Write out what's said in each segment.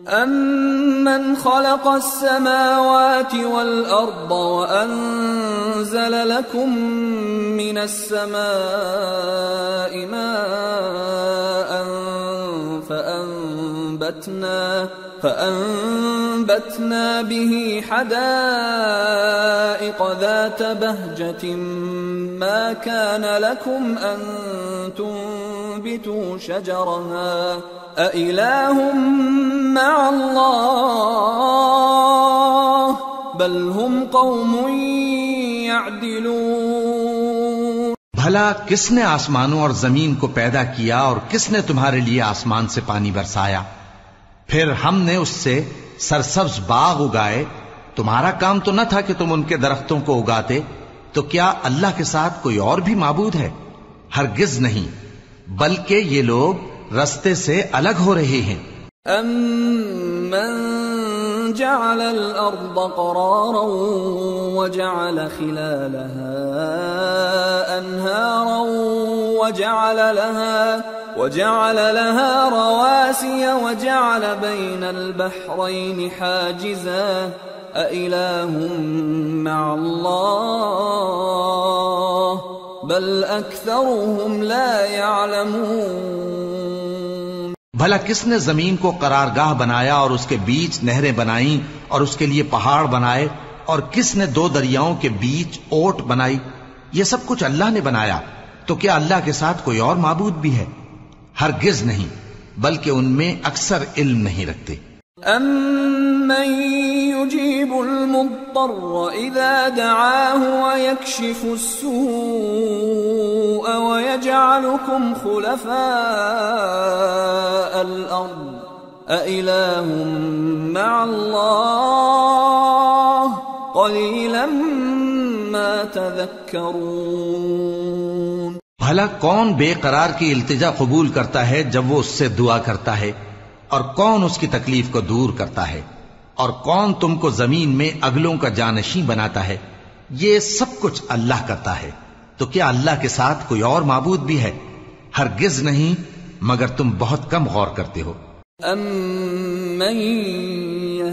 أَمَّنْ خَلَقَ السَّمَاوَاتِ وَالْأَرْضَ وَأَنزَلَ لَكُم مِّنَ السَّمَاءِ مَاءً فَأَنبَتْنَا فَأَنبَتْنَا بِهِ حَدَائِقَ ذَاتَ بَهْجَةٍ مَا كَانَ لَكُمْ أَن تُنبِتُوا شَجَرَهَا. أَإِلَٰهٌ مَّعَ اللَّهِ، بَلْ هُمْ قَوْمٌ يَعْدِلُونَ. بھلا کس نے آسمانوں اور زمین کو پیدا کیا اور کس نے تمہارے لیے آسمان سے پانی برسایا؟ پھر ہم نے اس سے سرسبز باغ اگائے۔ تمہارا کام تو نہ تھا کہ تم ان کے درختوں کو اگاتے، تو کیا اللہ کے ساتھ کوئی اور بھی معبود ہے؟ ہرگز نہیں۔ بلکہ یہ لوگ رستے سے الگ ہو رہے ہیں۔ أَمَّن جَعَلَ الْأَرْضَ قَرَارًا وَجَعَلَ خِلَالَهَا أَنْهَارًا وَجَعَلَ لَهَا وَجَعَلَ لَهَا رَوَاسِيَ وَجَعَلَ بَيْنَ الْبَحْرَيْنِ حَاجِزًا. أَإِلَٰهٌ مَّعَ اللَّهِ؟ بَلْ أَكْثَرُهُمْ لَا يَعْلَمُونَ. بھلا کس نے زمین کو قرارگاہ بنایا اور اس کے بیچ نہریں بنائیں اور اس کے لیے پہاڑ بنائے؟ اور کس نے دو دریاؤں کے بیچ اوٹ بنائی؟ یہ سب کچھ اللہ نے بنایا، تو کیا اللہ کے ساتھ کوئی اور معبود بھی ہے؟ ہرگز نہیں، بلکہ ان میں اکثر علم نہیں رکھتے۔ أَمَّن يُجِيبُ الْمُضْطَرَّ إِذَا دَعَاهُ وَيَكْشِفُ السُّوءَ وَيَجْعَلُكُمْ خُلَفَاءَ الْأَرْضِ أَإِلَٰهٌ مَّعَ اللَّهِ قَلِيلًا مَّا تَذَكَّرُونَ بھلا کون بے قرار کی التجا قبول کرتا ہے جب وہ اس سے دعا کرتا ہے؟ اور کون اس کی تکلیف کو دور کرتا ہے؟ اور کون تم کو زمین میں اگلوں کا جانشیں بناتا ہے؟ یہ سب کچھ اللہ کرتا ہے۔ تو کیا اللہ کے ساتھ کوئی اور معبود بھی ہے؟ ہرگز نہیں، مگر تم بہت کم غور کرتے ہو۔ أَمَّن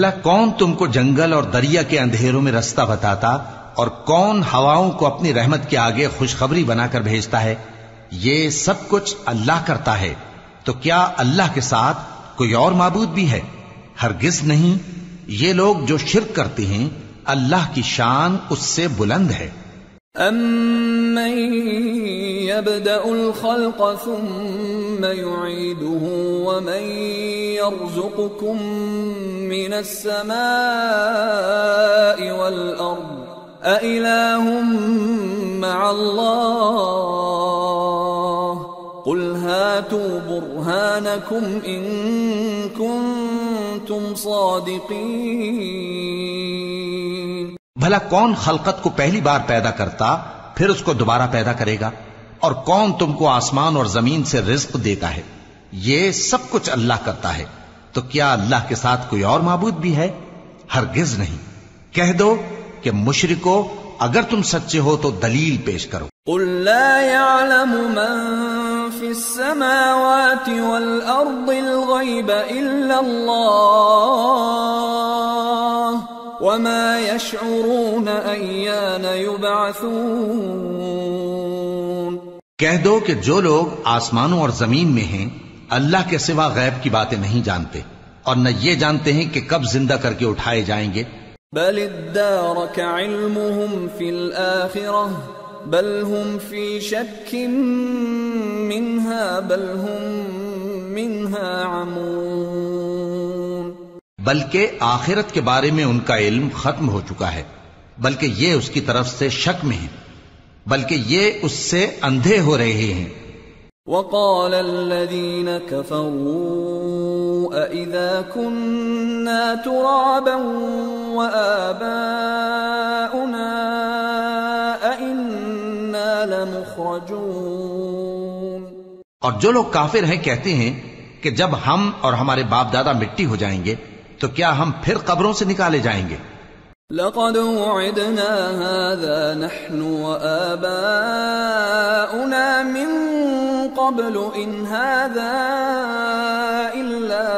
بھلا کون تم کو جنگل اور دریا کے اندھیروں میں رستہ بتاتا اور کون ہواؤں کو اپنی رحمت کے آگے خوشخبری بنا کر بھیجتا ہے؟ یہ سب کچھ اللہ کرتا ہے۔ تو کیا اللہ کے ساتھ کوئی اور معبود بھی ہے؟ ہرگز نہیں۔ یہ لوگ جو شرک کرتے ہیں، اللہ کی شان اس سے بلند ہے۔ أَمَّن يَبْدَأُ الْخَلْقَ ثُمَّ يُعِيدُهُ وَمَن يَرْزُقُكُم مِّنَ السَّمَاءِ وَالْأَرْضِ أَإِلَٰهٌ مَّعَ اللَّهِ قُلْ هَاتُوا بُرْهَانَكُمْ إِن كُنتُمْ صَادِقِينَ بھلا کون خلقت کو پہلی بار پیدا کرتا پھر اس کو دوبارہ پیدا کرے گا؟ اور کون تم کو آسمان اور زمین سے رزق دیتا ہے؟ یہ سب کچھ اللہ کرتا ہے۔ تو کیا اللہ کے ساتھ کوئی اور معبود بھی ہے؟ ہرگز نہیں۔ کہہ دو کہ مشرکو، اگر تم سچے ہو تو دلیل پیش کرو۔ قل لا يعلم من في السماوات والأرض الغيب إلا الله وما يشعرون أيان يبعثون کہہ دو کہ جو لوگ آسمانوں اور زمین میں ہیں اللہ کے سوا غیب کی باتیں نہیں جانتے اور نہ یہ جانتے ہیں کہ کب زندہ کر کے اٹھائے جائیں گے۔ بل ادارك علمهم في الآخرة بل هم في شك منها بل هم منها عمون بلکہ آخرت کے بارے میں ان کا علم ختم ہو چکا ہے بلکہ یہ اس کی طرف سے شک میں ہے بلکہ یہ اس سے اندھے ہو رہے ہیں۔ وقال الذين كفروا أَإِذَا كُنَّا تُرَابًا وَآبَاؤُنَا أَإِنَّا لَمُخْرَجُونَ۔ اور جو لوگ کافر ہیں کہتے ہیں کہ جب ہم اور ہمارے باپ دادا مٹی ہو جائیں گے تو کیا ہم پھر قبروں سے نکالے جائیں گے؟ لقد وعدنا هذا نحن وآباؤنا من قبل إن هذا إلا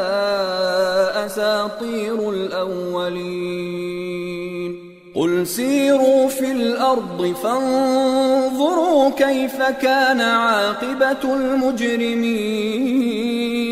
أساطير الأولين. قل سيروا في الأرض فانظروا كيف كان عاقبة المجرمين.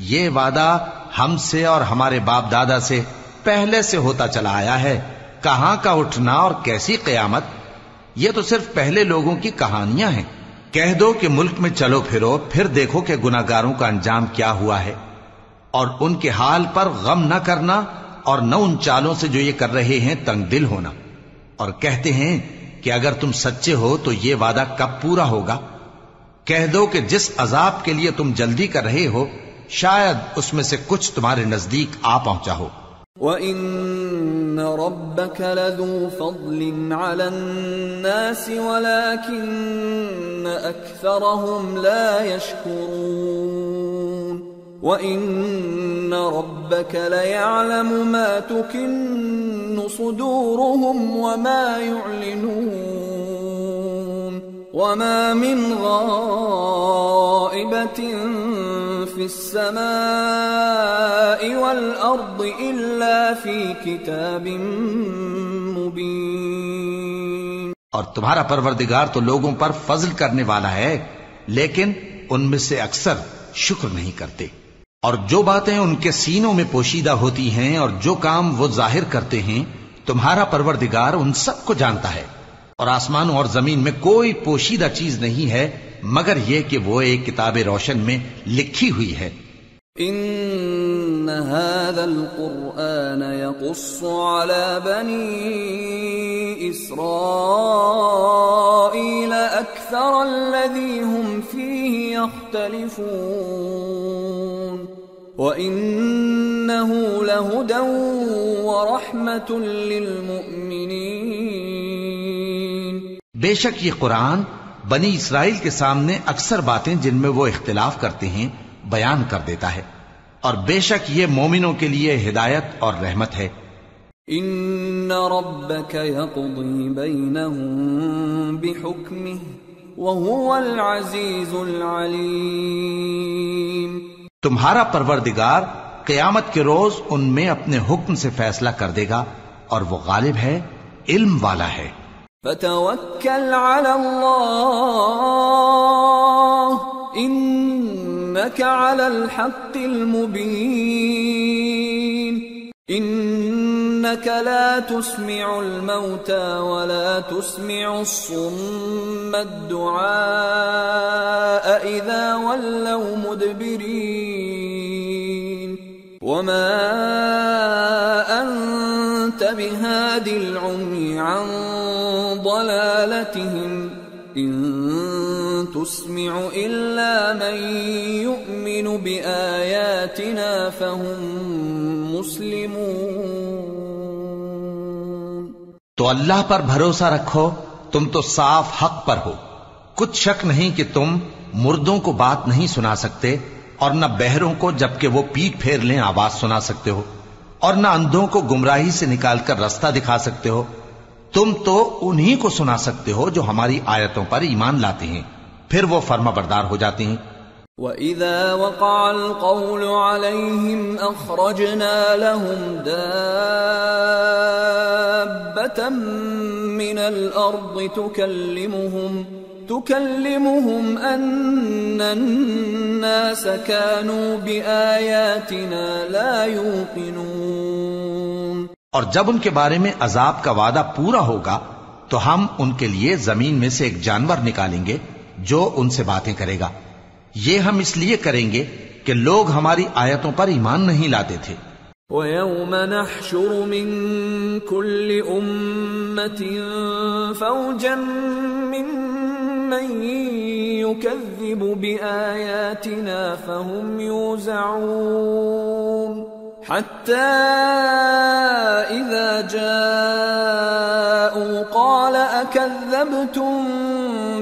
یہ وعدہ ہم سے اور ہمارے باپ دادا سے پہلے سے ہوتا چلا آیا ہے۔ کہاں کا اٹھنا اور کیسی قیامت؟ یہ تو صرف پہلے لوگوں کی کہانیاں ہیں۔ کہہ دو کہ ملک میں چلو پھرو، پھر دیکھو کہ گناگاروں کا انجام کیا ہوا ہے۔ اور ان کے حال پر غم نہ کرنا اور نہ ان چالوں سے جو یہ کر رہے ہیں تنگ دل ہونا۔ اور کہتے ہیں کہ اگر تم سچے ہو تو یہ وعدہ کب پورا ہوگا؟ کہہ دو کہ جس عذاب کے لیے تم جلدی کر رہے ہو شاید اس میں سے کچھ تمہارے نزدیک آ پہنچا ہو وَإِنَّ رَبَّكَ لَذُو فَضْلٍ عَلَى النَّاسِ وَلَكِنَّ أَكْثَرَهُمْ لَا يَشْكُرُونَ۔ وَإِنَّ رَبَّكَ لَيَعْلَمُ مَا تُكِنُّ صُدُورُهُمْ وَمَا يُعْلِنُونَ۔ وَمَا مِنْ غَائِبَةٍ في السماء والأرض إلا في كتاب مبين. اور تمہارا پروردگار تو لوگوں پر فضل کرنے والا ہے، لیکن ان میں سے اکثر شکر نہیں کرتے۔ اور جو باتیں ان کے سینوں میں پوشیدہ ہوتی ہیں اور جو کام وہ ظاہر کرتے ہیں، تمہارا پروردگار ان سب کو جانتا ہے۔ اور آسمانوں اور زمین میں کوئی پوشیدہ چیز نہیں ہے، مگر یہ کہ وہ ایک کتاب روشن میں لکھی ہوئی ہے۔ ان هذا القرآن يقص على بني اسرائيل اكثر الذي هم فيه يختلفون وانه لهدى ورحمة للمؤمنين بے شک یہ قرآن بنی اسرائیل کے سامنے اکثر باتیں جن میں وہ اختلاف کرتے ہیں بیان کر دیتا ہے۔ اور بے شک یہ مومنوں کے لیے ہدایت اور رحمت ہے۔ ان ربك يقضي بينهم بحكمه وهو العزيز العليم تمہارا پروردگار قیامت کے روز ان میں اپنے حکم سے فیصلہ کر دے گا اور وہ غالب ہے علم والا ہے۔ فتوكل على الله إنك على الحق المبين إنك لا تسمع الموتى ولا تسمع الصم الدعاء إذا ولوا مدبرين وما انت أنت بهاد العمي عن ضلالتهم ان تسمع الا من يؤمن باياتنا فهم مسلمون. تو اللہ پر بھروسہ رکھو، تم تو صاف حق پر ہو۔ کچھ شک نہیں کہ تم مردوں کو بات نہیں سنا سکتے اور نہ بہروں کو، جبکہ وہ پیٹ پھیر لیں آواز سنا سکتے ہو۔ اور نہ اندھوں کو گمراہی سے نکال کر رستہ دکھا سکتے ہو۔ تم تو انہی کو سنا سکتے ہو جو ہماری آیتوں پر ایمان لاتے ہیں۔ پھر وہ فرما بردار ہو جاتے ہیں۔ وَإِذَا وَقَعَ الْقَوْلُ عَلَيْهِمْ أَخْرَجْنَا لَهُمْ دَابَّةً مِّنَ الْأَرْضِ تُكَلِّمُهُمْ تكلمهم أن الناس كانوا بآياتنا لا يوقنون. اور جب ان کے بارے میں عذاب کا وعدہ پورا ہوگا تو ہم ان کے لیے زمین میں سے ایک جانور نکالیں گے جو ان سے باتیں کرے گا۔ یہ ہم اس لیے کریں گے کہ لوگ ہماری آیتوں پر ایمان نہیں لاتے تھے۔ وَيَوْمَ نَحْشُرُ مِن كُلِّ أُمَّةٍ فَوْجًا مِّن مَّن يُكَذِّبُ بِآيَاتِنَا فَهُمْ يُوزَعُونَ. حَتَّى إِذَا جَاءُوا قَالَ أَكَذَّبْتُم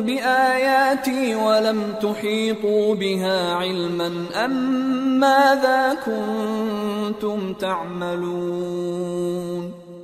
بِآيَاتِي وَلَمْ تُحِيطُوا بِهَا عِلْمًا أَم مَّاذَا كُنتُمْ تَعْمَلُونَ؟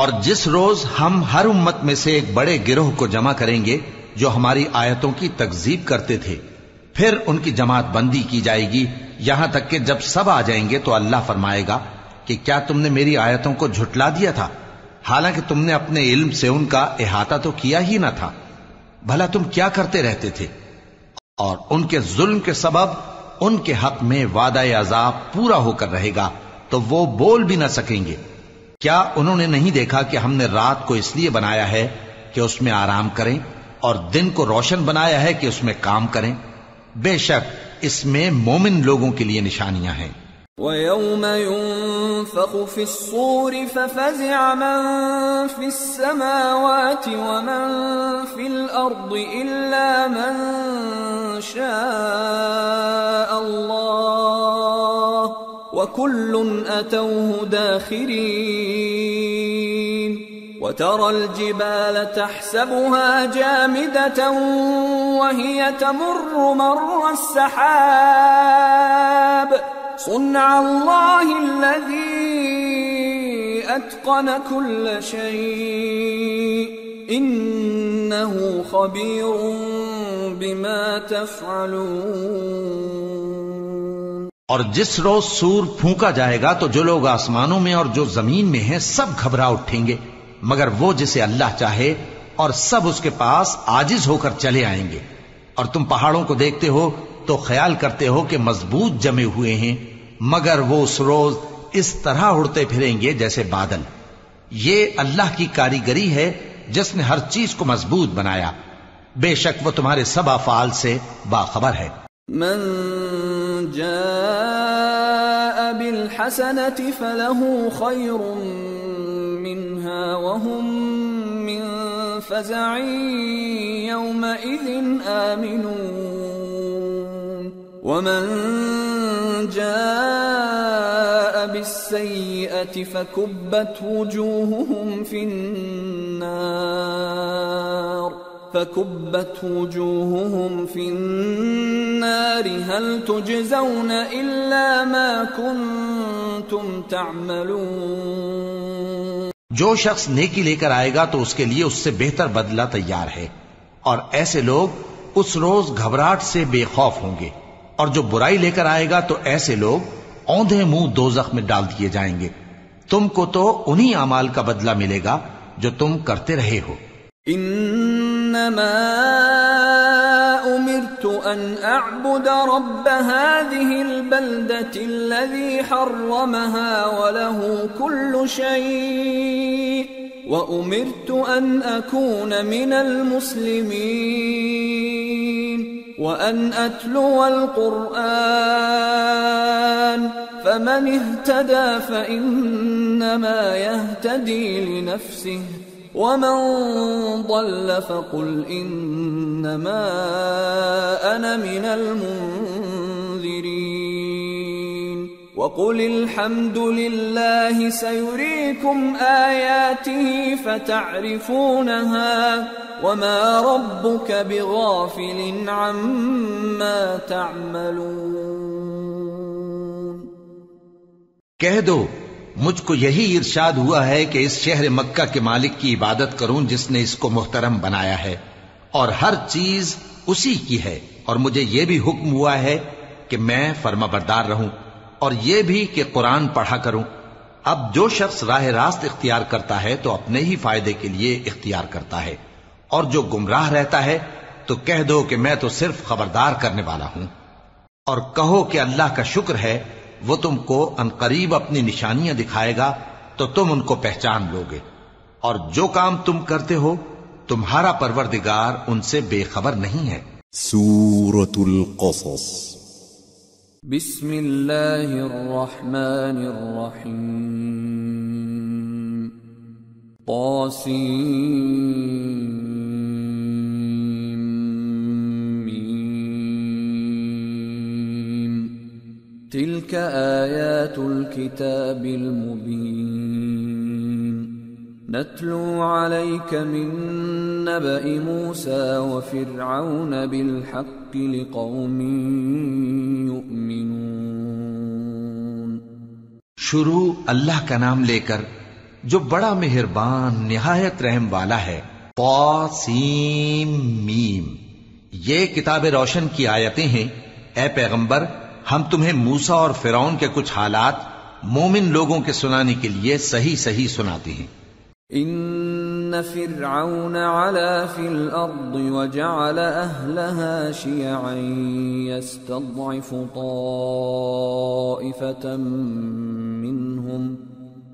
اور جس روز ہم ہر امت میں سے ایک بڑے گروہ کو جمع کریں گے جو ہماری آیتوں کی تکذیب کرتے تھے، پھر ان کی جماعت بندی کی جائے گی۔ یہاں تک کہ جب سب آ جائیں گے تو اللہ فرمائے گا کہ کیا تم نے میری آیتوں کو جھٹلا دیا تھا؟ حالانکہ تم نے اپنے علم سے ان کا احاطہ تو کیا ہی نہ تھا۔ بھلا تم کیا کرتے رہتے تھے؟ اور ان کے ظلم کے سبب ان کے حق میں وعدہ عذاب پورا ہو کر رہے گا، تو وہ بول بھی نہ سکیں گے۔ کیا انہوں نے نہیں دیکھا کہ ہم نے رات کو اس لیے بنایا ہے کہ اس میں آرام کریں اور دن کو روشن بنایا ہے کہ اس میں کام کریں؟ بے شک اس میں مومن لوگوں کے لیے نشانیاں ہیں۔ وَيَوْمَ يُنفَخُ فِي الصُّورِ فَفَزِعَ مَن فِي السَّمَاوَاتِ وَمَن فِي الْأَرْضِ إِلَّا مَن شَاءَ اللَّهُ وَكُلٌّ أَتَوْهُ دَاخِرِينَ وَتَرَى الْجِبَالَ تَحْسَبُهَا جَامِدَةً وَهِيَ تَمُرُّ مَرَّ السَّحَابِ صنع الله الذي أتقن كل شيء إنه خبير بما تفعلون اور جس روز سور پھونکا جائے گا تو جو لوگ آسمانوں میں اور جو زمین میں ہیں سب گھبرا اٹھیں گے، مگر وہ جسے اللہ چاہے اور سب اس کے پاس آجز ہو کر چلے آئیں گے۔ اور تم پہاڑوں کو دیکھتے ہو تو خیال کرتے ہو کہ مضبوط جمے ہوئے ہیں، مگر وہ اس روز اس طرح اڑتے پھریں گے جیسے بادل۔ یہ اللہ کی کاریگری ہے جس نے ہر چیز کو مضبوط بنایا۔ بے شک وہ تمہارے سب افعال سے باخبر ہے۔ من جاء بالحسنة فله خير منها وهم من فزع يومئذ آمنون. ومن جاء بالسيئة فكبت وجوههم في النار. فكبت وجوههم في النار هل تجزون إلا ما كنتم تعملون جو شخص نیکی لے کر آئے گا تو اس کے لیے اس سے بہتر بدلہ تیار ہے۔ اور ایسے لوگ اس روز گھبراہٹ سے بے خوف ہوں گے۔ اور جو برائی لے کر آئے گا تو ایسے لوگ اوندھے منہ دوزخ میں ڈال دیے جائیں گے۔ تم کو تو انہی اعمال کا بدلہ ملے گا جو تم کرتے رہے ہو۔ انما امرت ان اعبد رب هذه البلدة الذي حرمها وله كل شيء وامرت ان اكون من المسلمين وان اتلو القران فمن اهتدى فانما يهتدي لنفسه. ومن ضل فقل انما انا من المنذرين وقل الحمد لله سيريكم اياته فتعرفونها وما ربك بغافل عما تعملون کہہ دو مجھ کو یہی ارشاد ہوا ہے کہ اس شہر مکہ کے مالک کی عبادت کروں جس نے اس کو محترم بنایا ہے، اور ہر چیز اسی کی ہے۔ اور مجھے یہ بھی حکم ہوا ہے کہ میں فرما بردار رہوں، اور یہ بھی کہ قرآن پڑھا کروں۔ اب جو شخص راہ راست اختیار کرتا ہے تو اپنے ہی فائدے کے لیے اختیار کرتا ہے، اور جو گمراہ رہتا ہے تو کہہ دو کہ میں تو صرف خبردار کرنے والا ہوں۔ اور کہو کہ اللہ کا شکر ہے وہ تم کو انقریب اپنی نشانیاں دکھائے گا تو تم ان کو پہچان لو گے۔ اور جو کام تم کرتے ہو تمہارا پروردگار ان سے بے خبر نہیں ہے۔ سورة القصص۔ بسم اللہ الرحمن الرحیم۔ طاسیم۔ تلك آيات الكتاب المبين. نتلو عليك من نبأ موسى وفرعون بالحق لقوم يؤمنون. شروع اللہ کا نام لے کر جو بڑا مہربان، نہایت رحم والا ہے سیم میم. یہ کتاب روشن کی آیتیں ہیں، اے پیغمبر ہم تمہیں موسا اور فرعون کے کچھ حالات مومن لوگوں کے سنانے کے لیے صحیح صحیح سناتے ہیں۔ ان فرعون علا في الارض وجعل اهلها شيعا يستضعف طائفه منهم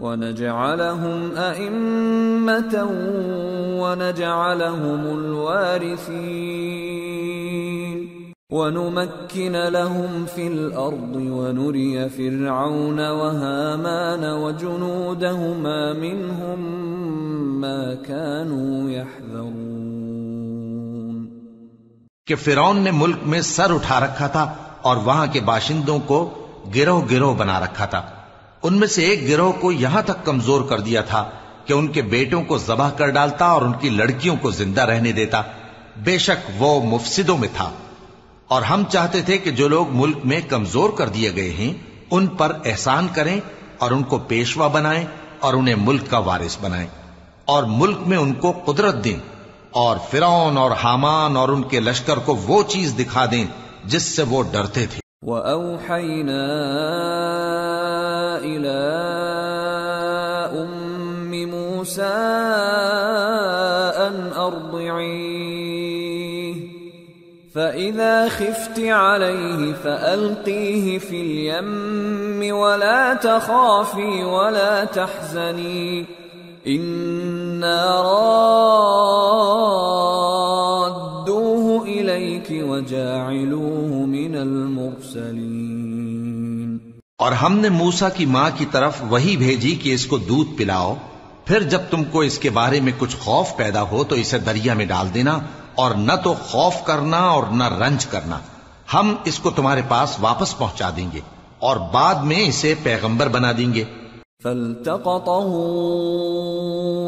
ونجعلهم أئمة ونجعلهم الوارثين. ونمكن لهم في الأرض ونري فرعون وهامان وجنودهما منهم ما كانوا يحذرون. کہ فرعون نے ملک میں سر اٹھا رکھا تھا اور وہاں کے باشندوں کو گروہ گروہ بنا رکھا تھا۔ ان میں سے ایک گروہ کو یہاں تک کمزور کر دیا تھا کہ ان کے بیٹوں کو ذبح کر ڈالتا اور ان کی لڑکیوں کو زندہ رہنے دیتا۔ بے شک وہ مفسدوں میں تھا۔ اور ہم چاہتے تھے کہ جو لوگ ملک میں کمزور کر دیے گئے ہیں، ان پر احسان کریں اور ان کو پیشوا بنائیں اور انہیں ملک کا وارث بنائیں۔ اور ملک میں ان کو قدرت دیں اور فرعون اور حامان اور ان کے لشکر کو وہ چیز دکھا دیں جس سے وہ ڈرتے تھے۔ وأوحينا إلى أم موسى أن أرضعيه. فإذا خفت عليه فألقيه في اليم ولا تخافي ولا تحزني. إنا رادوه إليك وجاعلوه من المرسلين. اور ہم نے موسا کی ماں کی طرف وہی بھیجی کہ اس کو دودھ پلاؤ۔ پھر جب تم کو اس کے بارے میں کچھ خوف پیدا ہو تو اسے دریا میں ڈال دینا اور نہ تو خوف کرنا اور نہ رنج کرنا۔ ہم اس کو تمہارے پاس واپس پہنچا دیں گے اور بعد میں اسے پیغمبر بنا دیں گے۔ فالتقطه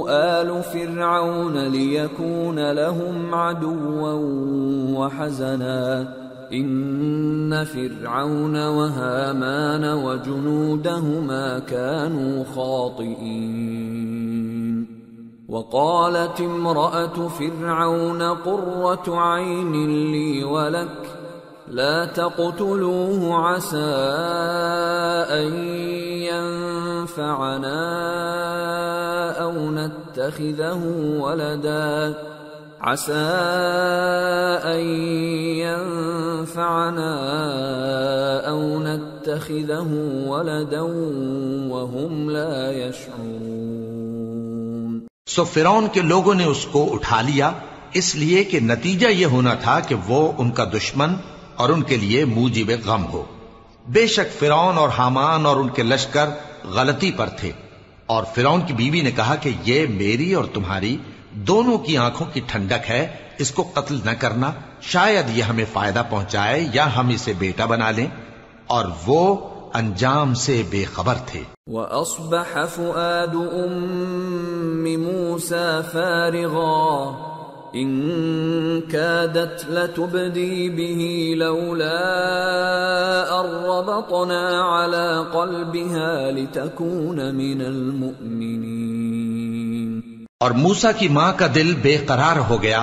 آل فرعون ليكون لهم عدوا وحزنا۔ إن فرعون وهامان وجنودهما كانوا خاطئين. وقالت امرأة فرعون قرة عين لي ولك، لا تقتلوه، عسى أن ينفعنا أو نتخذه ولدا. عسى أن ينفعنا أو نتخذه ولدا وهم لا يشعرون. سو فرعون کے لوگوں نے اس کو اٹھا لیا، اس لیے کہ نتیجہ یہ ہونا تھا کہ وہ ان کا دشمن اور ان کے لیے موجب غم ہو۔ بے شک فرعون اور حامان اور ان کے لشکر غلطی پر تھے۔ اور فرعون کی بیوی نے کہا کہ یہ میری اور تمہاری دونوں کی آنکھوں کی ٹھنڈک ہے، اس کو قتل نہ کرنا شاید یہ ہمیں فائدہ پہنچائے یا ہم اسے بیٹا بنا لیں۔ اور وہ انجام سے بے خبر تھے۔ وأصبح فؤاد أم موسى فارغا۔ إن كادت لتبدي به لولا أن ربطنا على قلبها لتكون من المؤمنين۔ اور موسا کی ماں کا دل بے قرار ہو گیا۔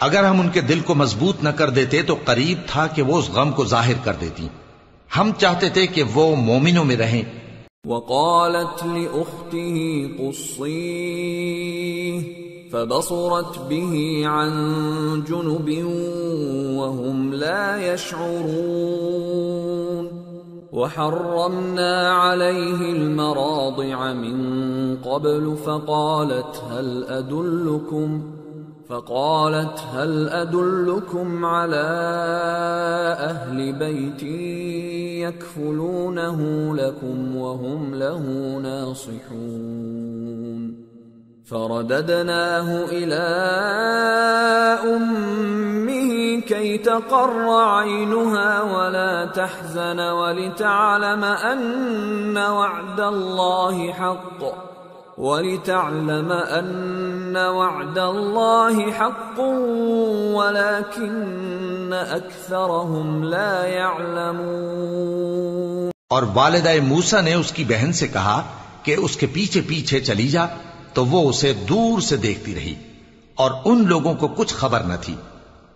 اگر ہم ان کے دل کو مضبوط نہ کر دیتے تو قریب تھا کہ وہ اس غم کو ظاہر کر دیتی۔ ہم چاہتے تھے کہ وہ مومنوں میں رہیں۔ وقالت لأخته قصيه، فبصرت به عن جنب وهم لا يشعرون۔ وحرمنا عليه المراضع من قبل فقالت هل أدلكم فقالت هل أدلكم على أهل بيتي يكفلونه لكم وهم له ناصحون فرددناه إلى أمه كي تقر عينها ولا تحزن ولتعلم أن وعد الله حق ولتعلم أن وعد الله حق ولكن أكثرهم لا يعلمون اور والدہ موسا نے اس کی بہن سے کہا کہ اس کے پیچھے پیچھے چلی جا تو وہ اسے دور سے دیکھتی رہی اور ان لوگوں کو کچھ خبر نہ تھی۔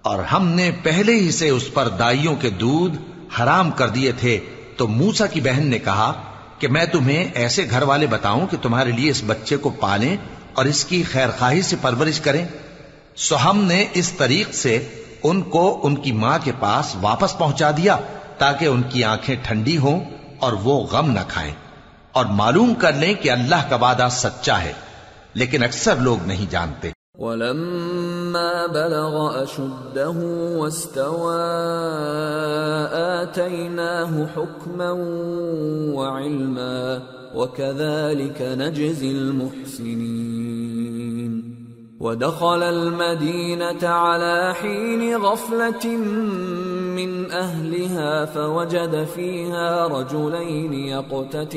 اور ہم نے پہلے ہی سے اس پر دائیوں کے دودھ حرام کر دیے تھے۔ تو موسا کی بہن نے کہا کہ میں تمہیں ایسے گھر والے بتاؤں کہ تمہارے لیے اس بچے کو پالیں اور اس کی خیر خواہی سے پرورش کریں۔ سو ہم نے اس طریق سے ان کو ان کی ماں کے پاس واپس پہنچا دیا تاکہ ان کی آنکھیں ٹھنڈی ہوں اور وہ غم نہ کھائیں۔ اور معلوم کر لیں کہ اللہ کا وعدہ سچا ہے۔ لیکن اکثر لوگ نہیں جانتے۔ ولما بلغ أشده واستوى، آتيناه حكما وعلما، وكذلك نجزي المحسنين. ودخل المدينة على حين غفلة من أهلها، فوجد فيها رجلين يقتتلان.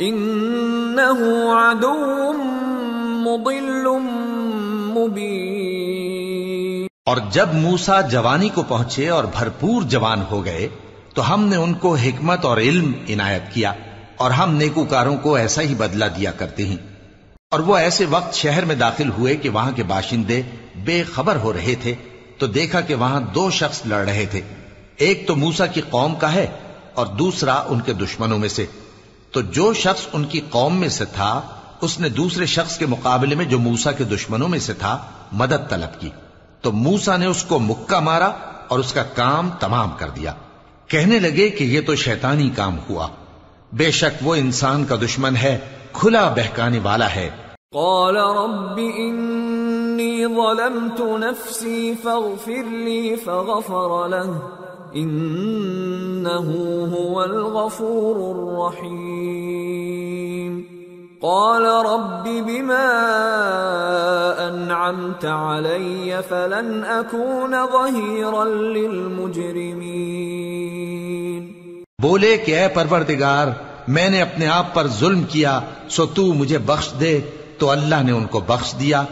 انه عدو مضل مبين. اور جب موسا جوانی کو پہنچے اور بھرپور جوان ہو گئے، تو ہم نے ان کو حکمت اور علم عنایت کیا اور ہم نیکوکاروں کو ایسا ہی بدلہ دیا کرتے ہیں۔ اور وہ ایسے وقت شہر میں داخل ہوئے کہ وہاں کے باشندے بے خبر ہو رہے تھے، تو دیکھا کہ وہاں دو شخص لڑ رہے تھے۔ ایک تو موسا کی قوم کا ہے اور دوسرا ان کے دشمنوں میں سے۔ تو جو شخص ان کی قوم میں سے تھا، اس نے دوسرے شخص کے مقابلے میں جو موسا کے دشمنوں میں سے تھا، مدد طلب کی۔ تو موسا نے اس کو مکہ مارا اور اس کا کام تمام کر دیا۔ کہنے لگے کہ یہ تو شیطانی کام ہوا۔ بے شک وہ انسان کا دشمن ہے، کھلا بہکانے والا ہے۔ قال رب إني ظلمت نفسي فاغفر لي فغفر له۔ إنه هو الغفور الرحيم. قال رب بما أنعمت علي فلن أكون ظهيرا للمجرمين. بولے کہ اے پروردگار، میں نے اپنے آپ پر ظلم کیا، سو تو مجھے بخش دے۔ تو اللہ نے ان کو بخش دیا۔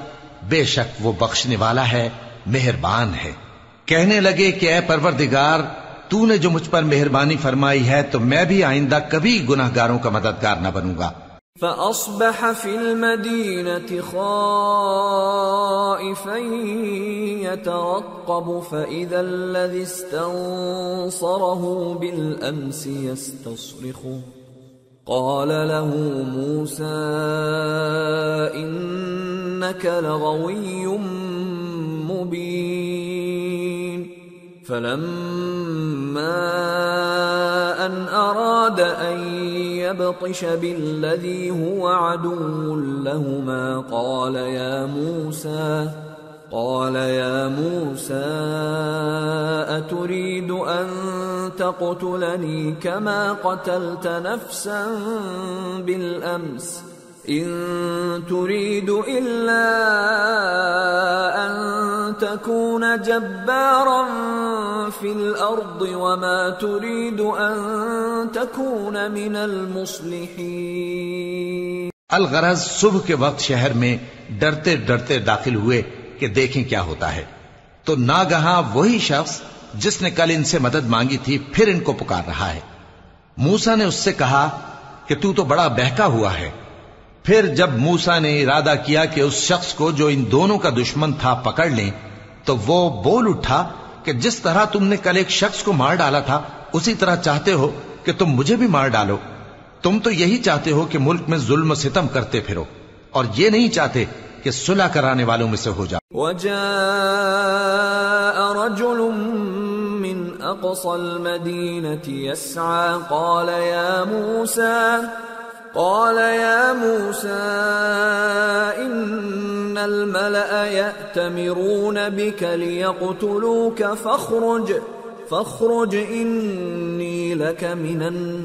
بے شک وہ بخشنے والا ہے، مہربان ہے۔ کہنے لگے کہ اے پروردگار، تو نے جو مجھ پر مہربانی فرمائی ہے، تو میں بھی آئندہ کبھی گناہ گاروں کا مددگار نہ بنوں گا۔ فأصبح في المدينة خائفا يترقب، فإذا الذي استنصره بالأمس يستصرخه قال له موسى، إنك لغوي مبين. فلما أن أراد أن يبطش بالذي هو عدو لهما قال يا موسى، قال يا موسى، أتريد أن تقتلني كما قتلت نفسا بالأمس؟ إن تريد إلا أن تكون جبارا في الأرض وما تريد أن تكون من المصلحين. الغرض صبح کے وقت شہر میں ڈرتے ڈرتے داخل ہوئے کہ دیکھیں کیا ہوتا ہے۔ تو ناگہاں وہی شخص جس نے کل ان سے مدد مانگی تھی پھر ان کو پکار رہا ہے۔ موسا نے اس سے کہا کہ تو تو بڑا بہکا ہوا ہے۔ پھر جب موسا نے ارادہ کیا کہ اس شخص کو جو ان دونوں کا دشمن تھا پکڑ لیں، تو وہ بول اٹھا کہ جس طرح تم نے کل ایک شخص کو مار ڈالا تھا، اسی طرح چاہتے ہو کہ تم مجھے بھی مار ڈالو۔ تم تو یہی چاہتے ہو کہ ملک میں ظلم و ستم کرتے پھرو، اور یہ نہیں چاہتے کہ صلح کرانے والوں میں سے ہو جاؤ۔ وجاء رجل من أقصى المدينة يسعى، قال يا موسى قال يا موسى إن الملأ يأتمرون بك ليقتلوك فاخرج فاخرج إني لك من الناصحين.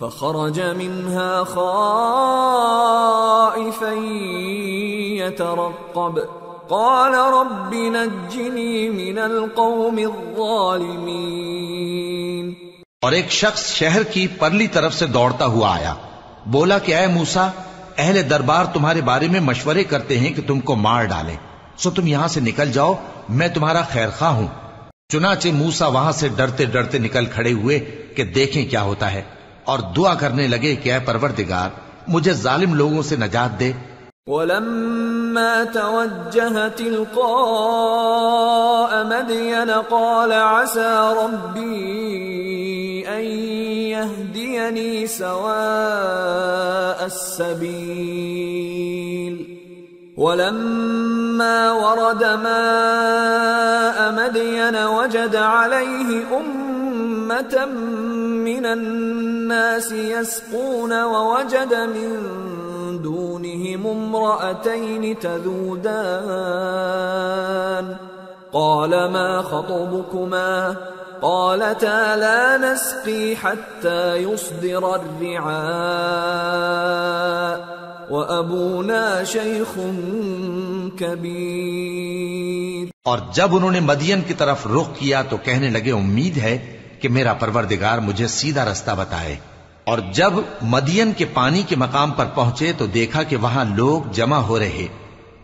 فخرج منها خائفا يترقب. قال رب نجني من القوم الظالمين. اور ایک شخص شہر کی پرلی طرف سے دوڑتا ہوا آیا۔ بولا کہ اے موسا اہل دربار تمہارے بارے میں مشورے کرتے ہیں کہ تم کو مار ڈالیں۔ سو تم یہاں سے نکل جاؤ، میں تمہارا خیر خواہ ہوں۔ چنانچہ موسا وہاں سے ڈرتے ڈرتے نکل کھڑے ہوئے کہ دیکھیں کیا ہوتا ہے۔ اور دعا کرنے لگے کہ اے پروردگار، مجھے ظالم لوگوں سے نجات دے۔ ولما توجه تلقاء مدين قال عسى ربي يهديني سواء السبيل. ولما ورد ماء مدين وجد عليه أمة من الناس يسقون ووجد من دونهم امرأتين تذودان. قال ما خطبكما؟ قالتا لا نسقي حتى يصدر الرعاء وأبونا شيخ كبير اور جب انہوں نے مدین کی طرف رخ کیا تو کہنے لگے، امید ہے کہ میرا پروردگار مجھے سیدھا رستہ بتائے۔ اور جب مدین کے پانی کے مقام پر پہنچے تو دیکھا کہ وہاں لوگ جمع ہو رہے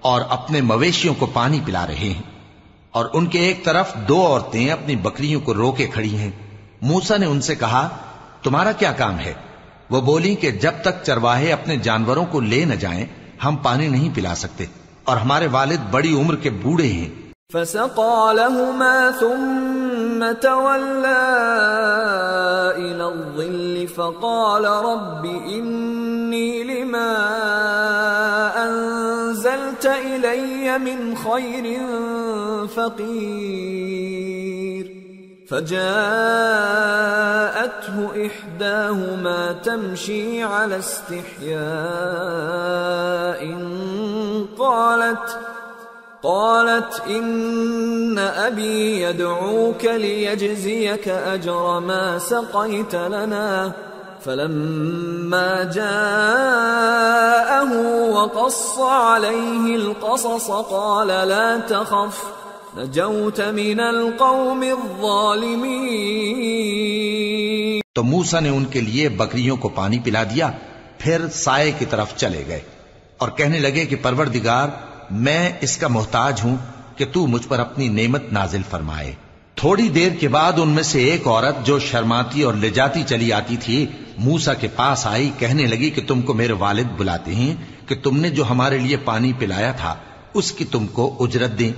اور اپنے مویشیوں کو پانی پلا رہے ہیں۔ اور ان کے ایک طرف دو عورتیں اپنی بکریوں کو روکے کھڑی ہیں۔ موسا نے ان سے کہا، تمہارا کیا کام ہے؟ وہ بولی کہ جب تک چرواہے اپنے جانوروں کو لے نہ جائیں، ہم پانی نہیں پلا سکتے اور ہمارے والد بڑی عمر کے بوڑھے ہیں۔ فسقى لهما ثم تولى إلى الظل فقال رب إني لما من خير فقير. فجاءته إحداهما تمشي على استحياء. قالت قالت، إن أبي يدعوك ليجزيك أجر ما سقيت لنا. فلما جاءه وقص عليه القصص قال لا تخف، نجوت من القوم الظالمين. تو موسا نے ان کے لیے بکریوں کو پانی پلا دیا، پھر سائے کی طرف چلے گئے اور کہنے لگے کہ پروردگار، میں اس کا محتاج ہوں کہ تو مجھ پر اپنی نعمت نازل فرمائے۔ تھوڑی دیر کے بعد ان میں سے ایک عورت جو شرماتی اور لے جاتی چلی آتی تھی موسا کے پاس آئی، کہنے لگی کہ تم کو میرے والد بلاتے ہیں، کہ تم نے جو ہمارے لیے پانی پلایا تھا، اس کی تم کو اجرت دیں۔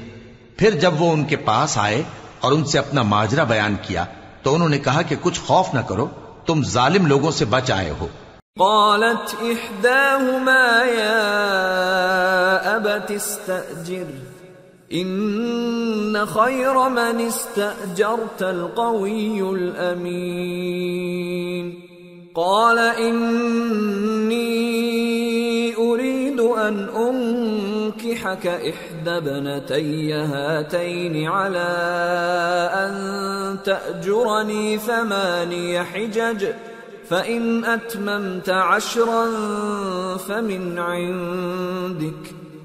پھر جب وہ ان کے پاس آئے اور ان سے اپنا ماجرا بیان کیا، تو انہوں نے کہا کہ کچھ خوف نہ کرو، تم ظالم لوگوں سے بچ آئے ہو۔ قالت إحداهما يا أبت استأجر. إن خير من استأجرت القوي الأمين. قال إني أريد أن أنكحك إحدى ابنتي هاتين على أن تأجرني ثماني حجج، فإن أتممت عشرا فمن عندك.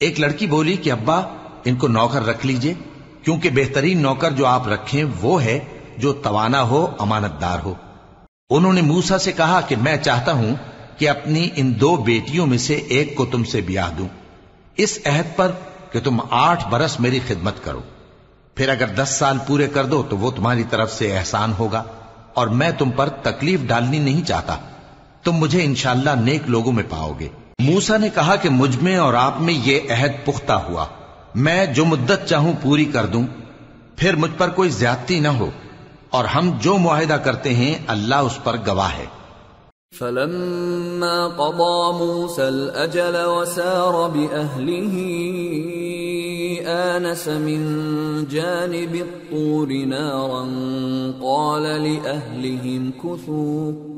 ایک لڑکی بولی کہ ابا، ان کو نوکر رکھ لیجیے، کیونکہ بہترین نوکر جو آپ رکھیں وہ ہے جو توانا ہو امانت دار ہو۔ انہوں نے موسا سے کہا کہ میں چاہتا ہوں کہ اپنی ان دو بیٹیوں میں سے ایک کو تم سے بیاہ دوں۔ اس عہد پر کہ تم آٹھ برس میری خدمت کرو۔ پھر اگر دس سال پورے کر دو تو وہ تمہاری طرف سے احسان ہوگا اور میں تم پر تکلیف ڈالنی نہیں چاہتا۔ تم مجھے انشاءاللہ نیک لوگوں میں پاؤ گے۔ موسا نے کہا کہ مجھ میں اور آپ میں یہ عہد پختہ ہوا۔ میں جو مدت چاہوں پوری کر دوں، پھر مجھ پر کوئی زیادتی نہ ہو، اور ہم جو معاہدہ کرتے ہیں، اللہ اس پر گواہ ہے۔ فلما قضى موسى الأجل وسار بأهله، آنس من جانب الطور نارا، قال لأهلهم كثوا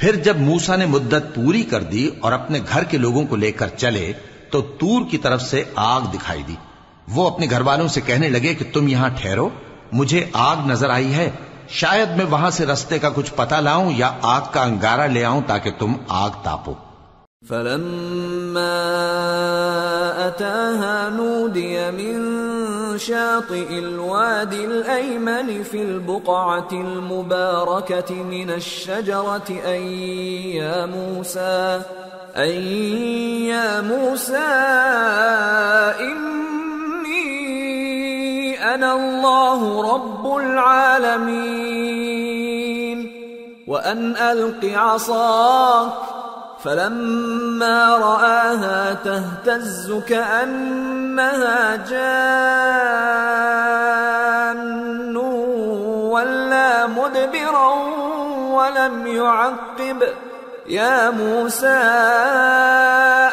پھر جب موسا نے مدت پوری کر دی اور اپنے گھر کے لوگوں کو لے کر چلے تو تور کی طرف سے آگ دکھائی دی۔ وہ اپنے گھر والوں سے کہنے لگے کہ تم یہاں ٹھہرو، مجھے آگ نظر آئی ہے، شاید میں وہاں سے رستے کا کچھ پتہ لاؤں یا آگ کا انگارہ لے آؤں تاکہ تم آگ تاپو۔ فلما أتاها نودي من شاطئ الوادي الأيمن في البقعة المباركة من الشجرة، أي يا موسى، أي يا موسى، إني أنا الله رب العالمين. وأن ألق عصاك فلما رآها تهتز كأنها جان ولا مدبرا ولم يعقب. يا موسى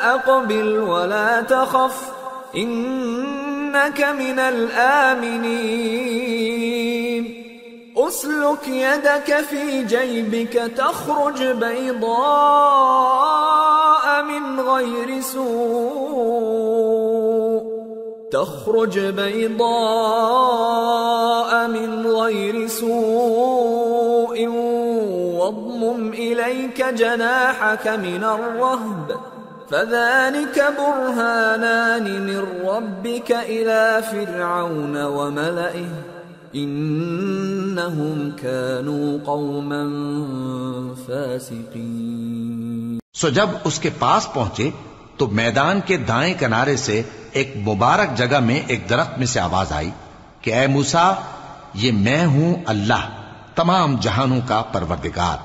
أقبل ولا تخف، إنك من الآمنين. اسلك يدك في جيبك تخرج بيضاء من غير سوء. تخرج بيضاء من غير سوء. واضمم إليك جناحك من الرهب. فذلك برهانان من ربك إلى فرعون وملئه. انہم كانوا قوما فاسقین سو جب اس کے پاس پہنچے تو میدان کے دائیں کنارے سے ایک مبارک جگہ میں ایک درخت میں سے آواز آئی کہ اے موسا یہ میں ہوں اللہ، تمام جہانوں کا پروردگار،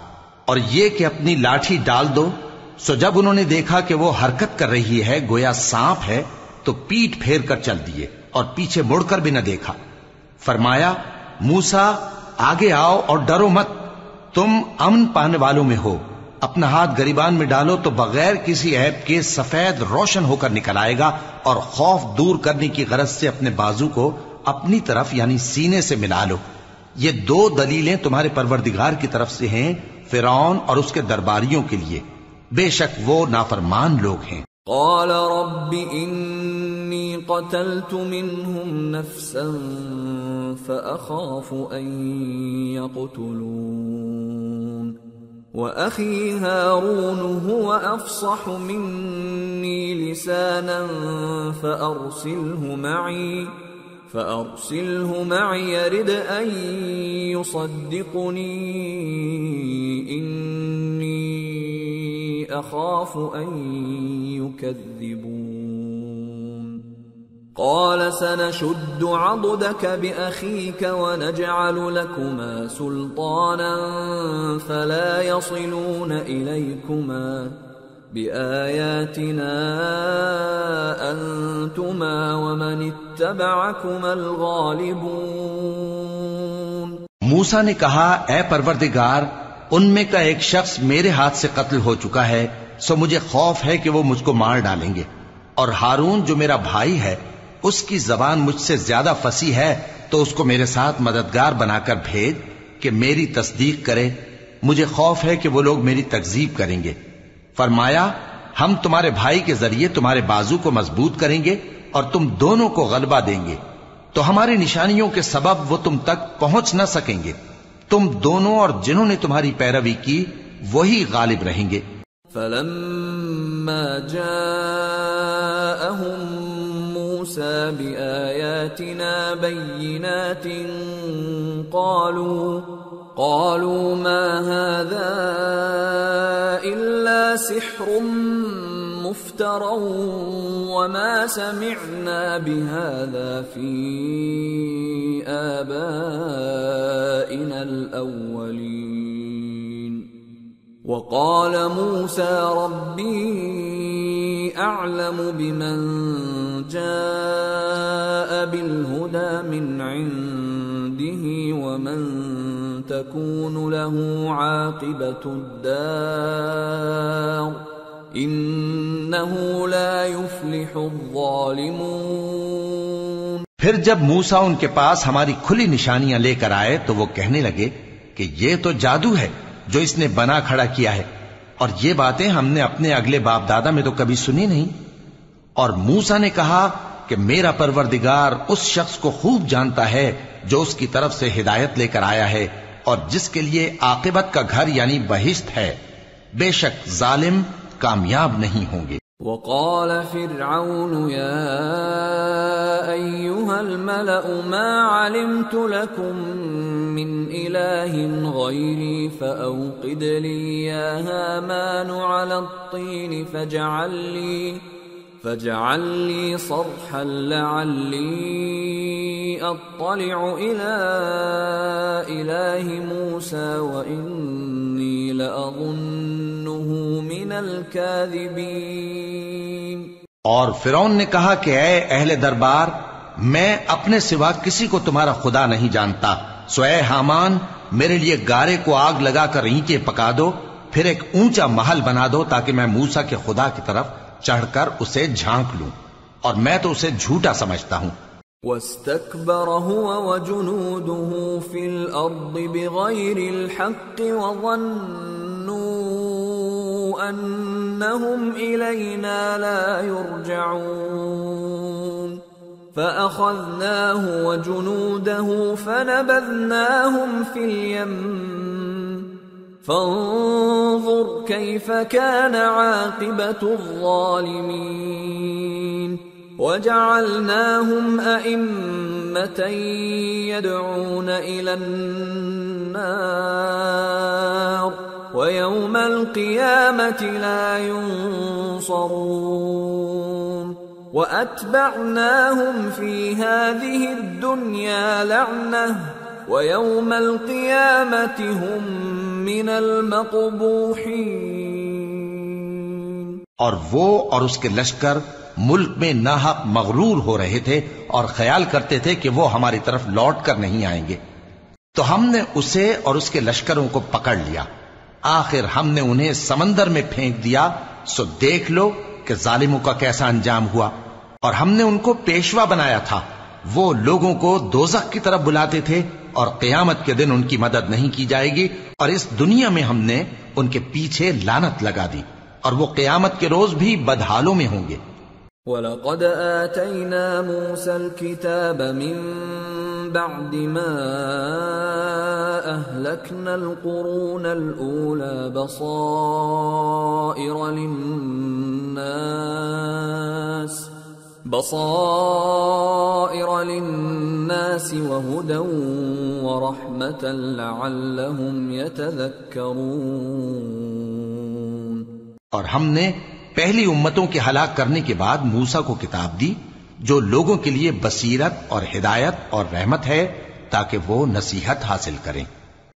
اور یہ کہ اپنی لاٹھی ڈال دو۔ سو جب انہوں نے دیکھا کہ وہ حرکت کر رہی ہے، گویا سانپ ہے، تو پیٹ پھیر کر چل دیے اور پیچھے مڑ کر بھی نہ دیکھا۔ فرمایا موسا آگے آؤ اور ڈرو مت، تم امن پانے والوں میں ہو۔ اپنا ہاتھ گریبان میں ڈالو تو بغیر کسی عیب کے سفید روشن ہو کر نکل آئے گا اور خوف دور کرنے کی غرض سے اپنے بازو کو اپنی طرف یعنی سینے سے ملا لو۔ یہ دو دلیلیں تمہارے پروردگار کی طرف سے ہیں، فرعون اور اس کے درباریوں کے لیے۔ بے شک وہ نافرمان لوگ ہیں۔ قال رب إني قتلت منهم نفسا فأخاف أن يقتلون. وأخي هارون هو أفصح مني لسانا فأرسله معي فأرسله معي يرد أن يصدقني. إني أخاف أن يكذبون. قال سنشد عضدك بأخيك ونجعل لكما سلطانا فلا يصلون إليكما بآياتنا أنتما ومن اتبعكما الغالبون موسا نے کہا، اے پروردگار، ان میں کا ایک شخص میرے ہاتھ سے قتل ہو چکا ہے، سو مجھے خوف ہے کہ وہ مجھ کو مار ڈالیں گے۔ اور ہارون جو میرا بھائی ہے اس کی زبان مجھ سے زیادہ فسی ہے، تو اس کو میرے ساتھ مددگار بنا کر بھیج کہ میری تصدیق کرے۔ مجھے خوف ہے کہ وہ لوگ میری تکزیب کریں گے۔ فرمایا، ہم تمہارے بھائی کے ذریعے تمہارے بازو کو مضبوط کریں گے اور تم دونوں کو غلبہ دیں گے۔ تو ہماری نشانیوں کے سبب وہ تم تک پہنچ نہ سکیں گے۔ تم دونوں اور جنہوں نے تمہاری پیروی کی، وہی غالب رہیں گے۔ فلما جاءهم موسى بآياتنا بينات قالوا قالوا ما هذا إلا سحر مفترى وما سمعنا بهذا في آبائنا الأولين وقال موسى ربي أعلم بمن جاء بالهدى من عنده ومن تكون له عاقبة الدار إنه لا يفلح الظالمون پھر جب موسا ان کے پاس ہماری کھلی نشانیاں لے کر آئے تو وہ کہنے لگے کہ یہ تو جادو ہے۔ جو اس نے بنا کھڑا کیا ہے۔ اور یہ باتیں ہم نے اپنے اگلے باپ دادا میں تو کبھی سنی نہیں۔ اور موسا نے کہا کہ میرا پروردگار اس شخص کو خوب جانتا ہے جو اس کی طرف سے ہدایت لے کر آیا ہے اور جس کے لیے عاقبت کا گھر یعنی بہشت ہے۔ بے شک ظالم کامیاب نہیں ہوں گے۔ وقال فرعون يا أيها الملأ ما علمت لكم من إله غيري فأوقد لي يا هامان على الطين فاجعل لي فاجعل لي صرحا لعلي أطلع إلى إله موسى وإني لأظنه من الكاذبين. اور فرعون نے کہا کہ اے اہل دربار، میں اپنے سوا کسی کو تمہارا خدا نہیں جانتا۔ سو اے حامان، میرے لیے گارے کو آگ لگا کر اینٹیں پکا دو، پھر ایک اونچا محل بنا دو تاکہ میں موسا کے خدا کی طرف چڑھ کر اسے جھانک لوں اور میں تو اسے جھوٹا سمجھتا ہوں۔ واستكبر هو وجنوده في الأرض بغير الحق وظنوا أنهم إلينا لا يرجعون. فأخذناه وجنوده فنبذناهم في اليم فانظر كيف كان عاقبة الظالمين. وجعلناهم أئمة يدعون إلى النار، ويوم القيامة لا ينصرون. وأتبعناهم في هذه الدنيا لعنة ويوم القيامة هم من المقبوحين اور وہ اور اس کے لشکر ملک میں ناحق مغرور ہو رہے تھے اور خیال کرتے تھے کہ وہ ہماری طرف لوٹ کر نہیں آئیں گے۔ تو ہم نے اسے اور اس کے لشکروں کو پکڑ لیا۔ آخر ہم نے انہیں سمندر میں پھینک دیا۔ سو دیکھ لو کہ ظالموں کا کیسا انجام ہوا۔ اور ہم نے ان کو پیشوا بنایا تھا۔ وہ لوگوں کو دوزخ کی طرف بلاتے تھے۔ اور قیامت کے دن ان کی مدد نہیں کی جائے گی اور اس دنیا میں ہم نے ان کے پیچھے لانت لگا دی اور وہ قیامت کے روز بھی بدحالوں میں ہوں گے۔ وَلَقَدْ آتَيْنَا مُوسَى الْكِتَابَ مِن بَعْدِ مَا أَهْلَكْنَا الْقُرُونَ الْأُولَى بَصَائِرَ لِلنَّاسِ بصائر للناس وهدى ورحمة لعلهم يتذكرون. اور ہم نے پہلی امتوں کے ہلاک کرنے کے بعد موسا کو کتاب دی، جو لوگوں کے لیے بصیرت اور ہدایت اور رحمت ہے، تاکہ وہ نصیحت حاصل کریں۔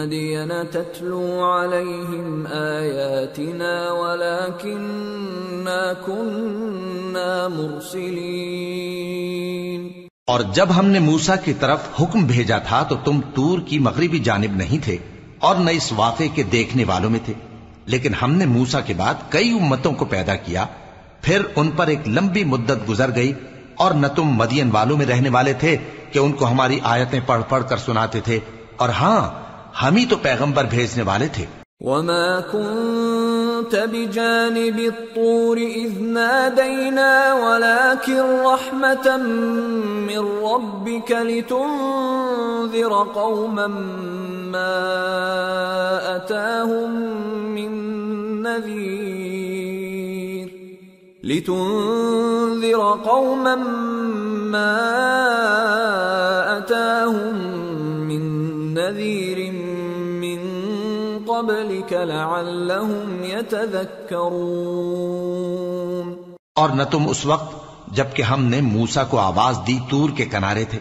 مدين تتلو عليهم اياتنا ولكننا كنا مرسلين. اور جب ہم نے موسا کی طرف حکم بھیجا تھا تو تم تور کی مغربی جانب نہیں تھے اور نہ اس واقعے کے دیکھنے والوں میں تھے۔ لیکن ہم نے موسا کے بعد کئی امتوں کو پیدا کیا۔ پھر ان پر ایک لمبی مدت گزر گئی اور نہ تم مدین والوں میں رہنے والے تھے کہ ان کو ہماری آیتیں پڑھ پڑھ کر سناتے تھے۔ اور ہاں ہم ہی تو پیغمبر بھیجنے والے تھے۔ وما كنت بجانب الطور إذ نادينا ولكن رحمة من ربك لتنذر قوما ما أتاهم من نذير لتنذر قوما ما أتاهم قبلك لعلهم يتذكرون۔ اور نہ تم اس وقت جبکہ ہم نے موسا کو آواز دی تور کے کنارے تھے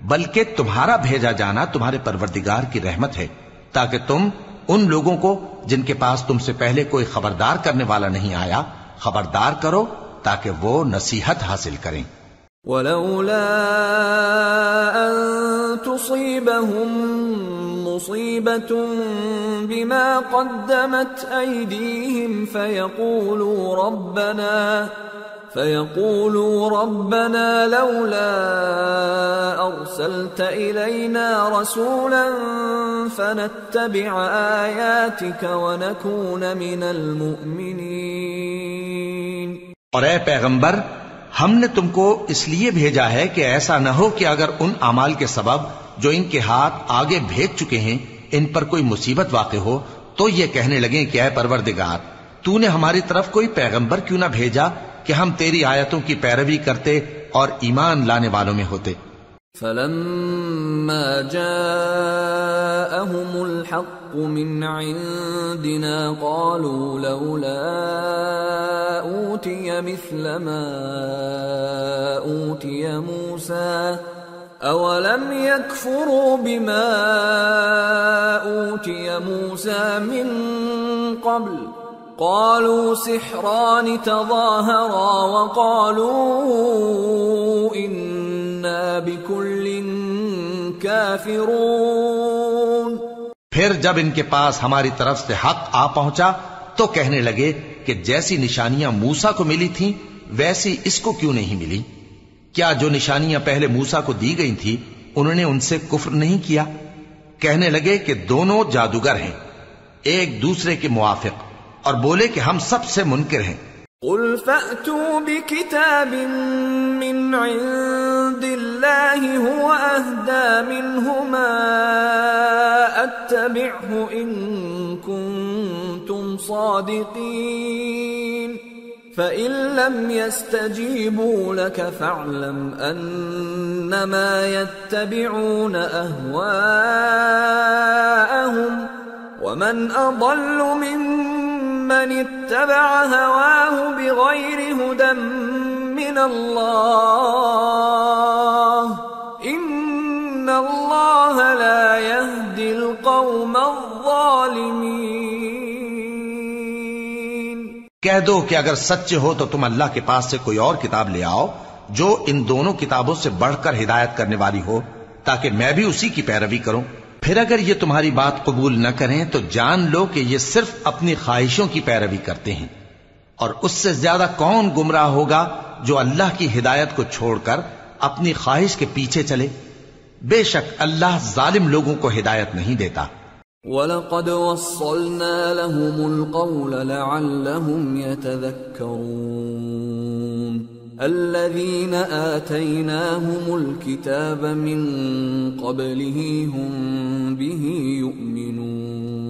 بلکہ تمہارا بھیجا جانا تمہارے پروردگار کی رحمت ہے تاکہ تم ان لوگوں کو جن کے پاس تم سے پہلے کوئی خبردار کرنے والا نہیں آیا خبردار کرو تاکہ وہ نصیحت حاصل کریں۔ ولولا ان تصيبهم مصيبة بما قدمت ايديهم فيقولوا ربنا فيقولوا ربنا لولا ارسلت الينا رسولا فنتبع اياتك ونكون من المؤمنين اور اے پیغمبر، ہم نے تم کو اس لیے بھیجا ہے کہ ایسا نہ ہو کہ اگر ان امال کے سبب جو ان کے ہاتھ آگے بھیج چکے ہیں، ان پر کوئی مصیبت واقع ہو، تو یہ کہنے لگیں کہ اے پروردگار، تو نے ہماری طرف کوئی پیغمبر کیوں نہ بھیجا کہ ہم تیری آیتوں کی پیروی کرتے اور ایمان لانے والوں میں ہوتے؟ فلما جاءهم الحق من عندنا قالوا لولا أوتي مثل ما أوتي موسى أولم يكفروا بما أوتي موسى من قبل قالوا سحران تظاهرا وقالوا إنا بكل كافرون پھر جب ان کے پاس ہماری طرف سے حق آ پہنچا تو کہنے لگے کہ جیسی نشانیاں موسا کو ملی تھیں، ویسی اس کو کیوں نہیں ملی؟ کیا جو نشانیاں پہلے موسا کو دی گئی تھی انہوں نے ان سے کفر نہیں کیا؟ کہنے لگے کہ دونوں جادوگر ہیں، ایک دوسرے کے موافق، اور بولے کہ ہم سب سے منکر ہیں۔ قل فأتوا بكتاب من عند الله، هو أهدى منهما أتبعه إن كنتم صادقين۔ فإن لم يستجيبوا لك فاعلم أنما يتبعون أهواءهم ومن اضل ممن اتبع هواه بغير هدى من الله ان الله لا يهدي القوم الظالمين کہہ دو کہ اگر سچے ہو تو تم اللہ کے پاس سے کوئی اور کتاب لے آؤ جو ان دونوں کتابوں سے بڑھ کر ہدایت کرنے والی ہو، تاکہ میں بھی اسی کی پیروی کروں۔ پھر اگر یہ تمہاری بات قبول نہ کریں تو جان لو کہ یہ صرف اپنی خواہشوں کی پیروی کرتے ہیں۔ اور اس سے زیادہ کون گمراہ ہوگا جو اللہ کی ہدایت کو چھوڑ کر اپنی خواہش کے پیچھے چلے؟ بے شک اللہ ظالم لوگوں کو ہدایت نہیں دیتا۔ وَلَقَدْ وَصَّلْنَا لَهُمُ الْقَوْلَ لَعَلَّهُمْ يَتَذَكَّرُونَ الَّذِينَ آتَيْنَاهُمُ الْكِتَابَ مِنْ قَبْلِهِ هُمْ بِهِ يُؤْمِنُونَ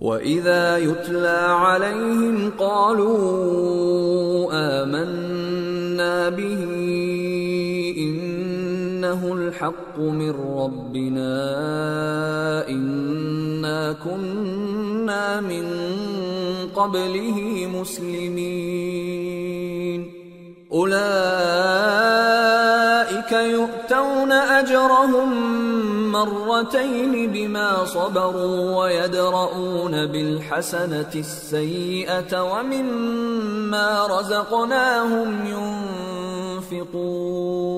وَإِذَا يُتْلَى عَلَيْهِمْ قَالُوا آمَنَّا بِهِ الْحَقُّ مِنْ رَبِّنَا إِنَّا كُنَّا مِنْ قَبْلِهِ مُسْلِمِينَ أُولَئِكَ يُؤْتَوْنَ أَجْرَهُمْ مرتين بما صبروا ويدرؤون بالحسنة السيئة ومما رزقناهم ينفقون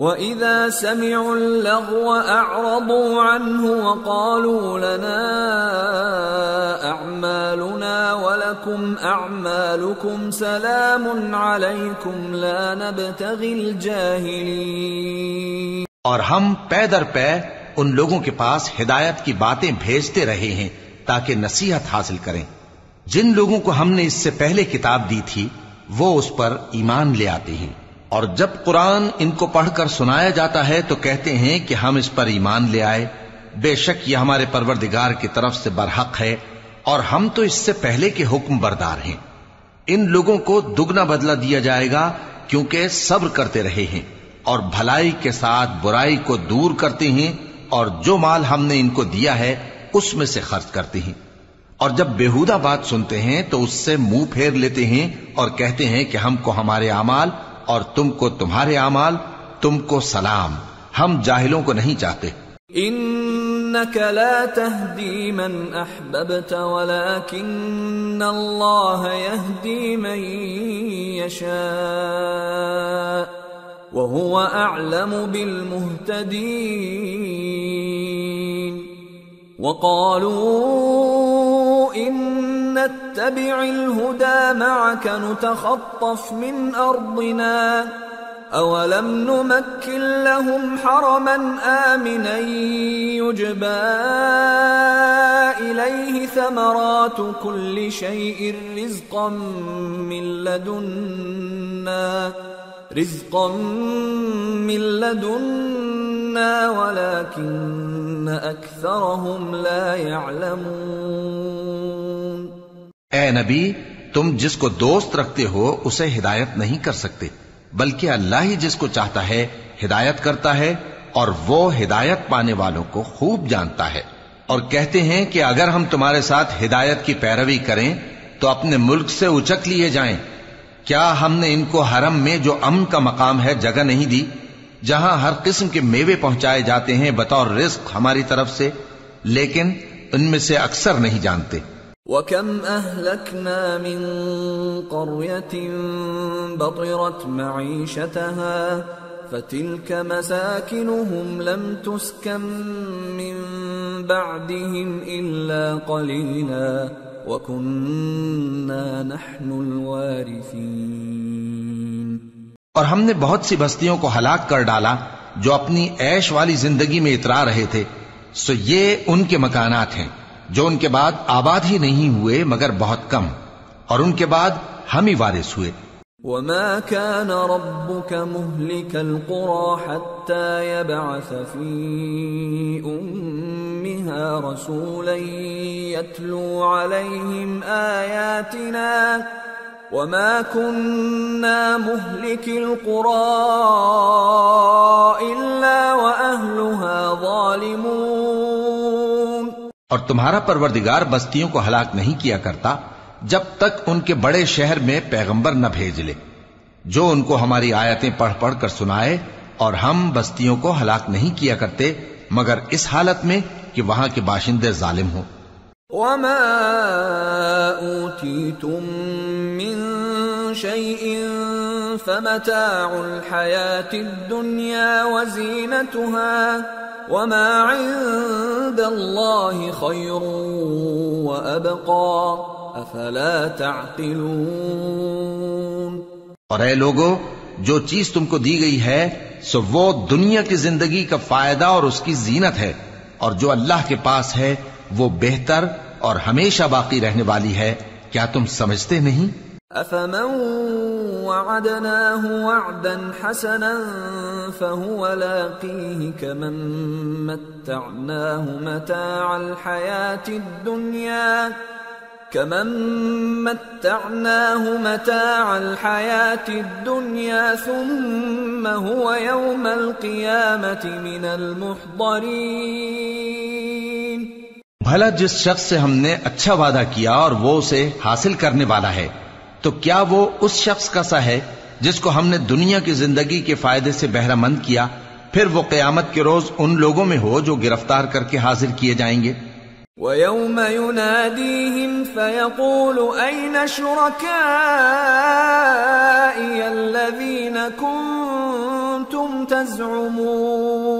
وإذا سمعوا اللغو أعرضوا عنه وقالوا لنا أعمالنا ولكم أعمالكم سلام عليكم لا نبتغي الجاهلين اور ہم پے در پے ان لوگوں کے پاس ہدایت کی باتیں بھیجتے رہے ہیں تاکہ نصیحت حاصل کریں۔ جن لوگوں کو ہم نے اس سے پہلے کتاب دی تھی، وہ اس پر ایمان لے آتے ہیں۔ اور جب قرآن ان کو پڑھ کر سنایا جاتا ہے تو کہتے ہیں کہ ہم اس پر ایمان لے آئے۔ بے شک یہ ہمارے پروردگار کی طرف سے برحق ہے اور ہم تو اس سے پہلے کے حکم بردار ہیں۔ ان لوگوں کو دگنا بدلہ دیا جائے گا کیونکہ صبر کرتے رہے ہیں اور بھلائی کے ساتھ برائی کو دور کرتے ہیں اور جو مال ہم نے ان کو دیا ہے اس میں سے خرچ کرتے ہیں۔ اور جب بےحودہ بات سنتے ہیں تو اس سے منہ پھیر لیتے ہیں اور کہتے ہیں کہ ہم کو ہمارے اعمال اور تم کو تمہارے اعمال، تم کو سلام۔ ہم جاہلوں کو نہیں چاہتے۔ انك لا تهدي من احببت ولكن الله يهدي من يشاء وهو اعلم بالمهتدين وقالوا ان نتبع الهدى معك نتخطف من ارضنا اولم نمكن لهم حرما امنا يجبى اليه ثمرات كل شيء رزقا من لدنا رزقا من لدنا ولكن اكثرهم لا يعلمون اے نبی، تم جس کو دوست رکھتے ہو، اسے ہدایت نہیں کر سکتے، بلکہ اللہ ہی جس کو چاہتا ہے، ہدایت کرتا ہے، اور وہ ہدایت پانے والوں کو خوب جانتا ہے۔ اور کہتے ہیں کہ اگر ہم تمہارے ساتھ ہدایت کی پیروی کریں، تو اپنے ملک سے اچک لیے جائیں۔ کیا ہم نے ان کو حرم میں جو امن کا مقام ہے، جگہ نہیں دی، جہاں ہر قسم کے میوے پہنچائے جاتے ہیں بطور رزق ہماری طرف سے، لیکن ان میں سے اکثر نہیں جانتے۔ وكم أهلكنا من قرية بطرت معيشتها فتلك مساكنهم لم تسكن من بعدهم إلا قليلا وكنا نحن الوارثين اور ہم نے بہت سی بستیوں کو ہلاک کر ڈالا جو اپنی عیش والی زندگی میں اترا رہے تھے، سو یہ ان کے مکانات ہیں۔ جو ان کے بعد آباد ہی نہیں ہوئے مگر بہت کم، اور ان کے بعد ہم ہی وارث ہوئے۔ وما كان ربك مهلك القرى حتى يبعث في أمها رسولا يتلو عليهم آياتنا وما كنا مهلك القرى إلا وأهلها ظالمون اور تمہارا پروردگار بستیوں کو ہلاک نہیں کیا کرتا جب تک ان کے بڑے شہر میں پیغمبر نہ بھیج لے۔ جو ان کو ہماری آیتیں پڑھ پڑھ کر سنائے اور ہم بستیوں کو ہلاک نہیں کیا کرتے، مگر اس حالت میں کہ وہاں کے باشندے ظالم ہوں۔ وما أوتيتم من شيء فمتاع الحياة الدنيا وزينتها وما عند الله خير وأبقى أفلا تعقلون اور اے لوگو، جو چیز تم کو دی گئی ہے، سو وہ دنیا کی زندگی کا فائدہ اور اس کی زینت ہے، اور جو اللہ کے پاس ہے، وہ بہتر اور ہمیشہ باقی رہنے والی ہے۔ کیا تم سمجھتے نہیں؟ أفمن وعدناه وعدا حسنا فهو لاقيه كمن متعناه متاع الحياة الدنيا، كمن متعناه متاع الحياة الدنيا، ثم هو يوم القيامة من المحضرين. بھلا جس شخص سے ہم نے اچھا وعدہ کیا اور وہ اسے حاصل کرنے والا ہے تو کیا وہ اس شخص کا سا ہے جس کو ہم نے دنیا کی زندگی کے فائدے سے بہرہ مند کیا، پھر وہ قیامت کے روز ان لوگوں میں ہو جو گرفتار کر کے حاضر کیے جائیں گے؟ ويوم يناديهم فيقول أين شركائي الذين كنتم تزعمون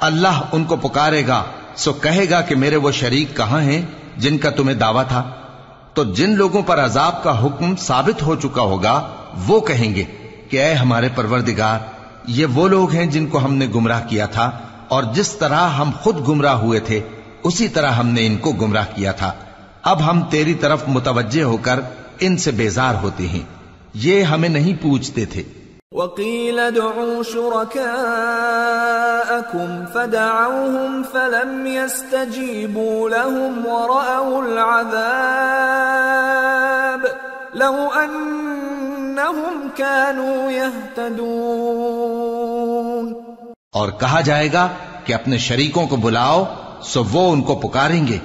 اللہ ان کو پکارے گا، سو کہے گا کہ میرے وہ شریک کہاں ہیں جن کا تمہیں دعویٰ تھا؟ تو جن لوگوں پر عذاب کا حکم ثابت ہو چکا ہوگا، وہ کہیں گے کہ اے ہمارے پروردگار، یہ وہ لوگ ہیں جن کو ہم نے گمراہ کیا تھا، اور جس طرح ہم خود گمراہ ہوئے تھے، اسی طرح ہم نے ان کو گمراہ کیا تھا۔ اب ہم تیری طرف متوجہ ہو کر ان سے بیزار ہوتے ہیں۔ یہ ہمیں نہیں پوچھتے تھے۔ وقيل ادعوا شركاءكم فدعوهم فلم يستجيبوا لهم ورأوا العذاب لو أنهم كانوا يهتدون اور کہا جائے گا کہ اپنے شریکوں کو بلاؤ سو وہ ان کو پکاریں گے،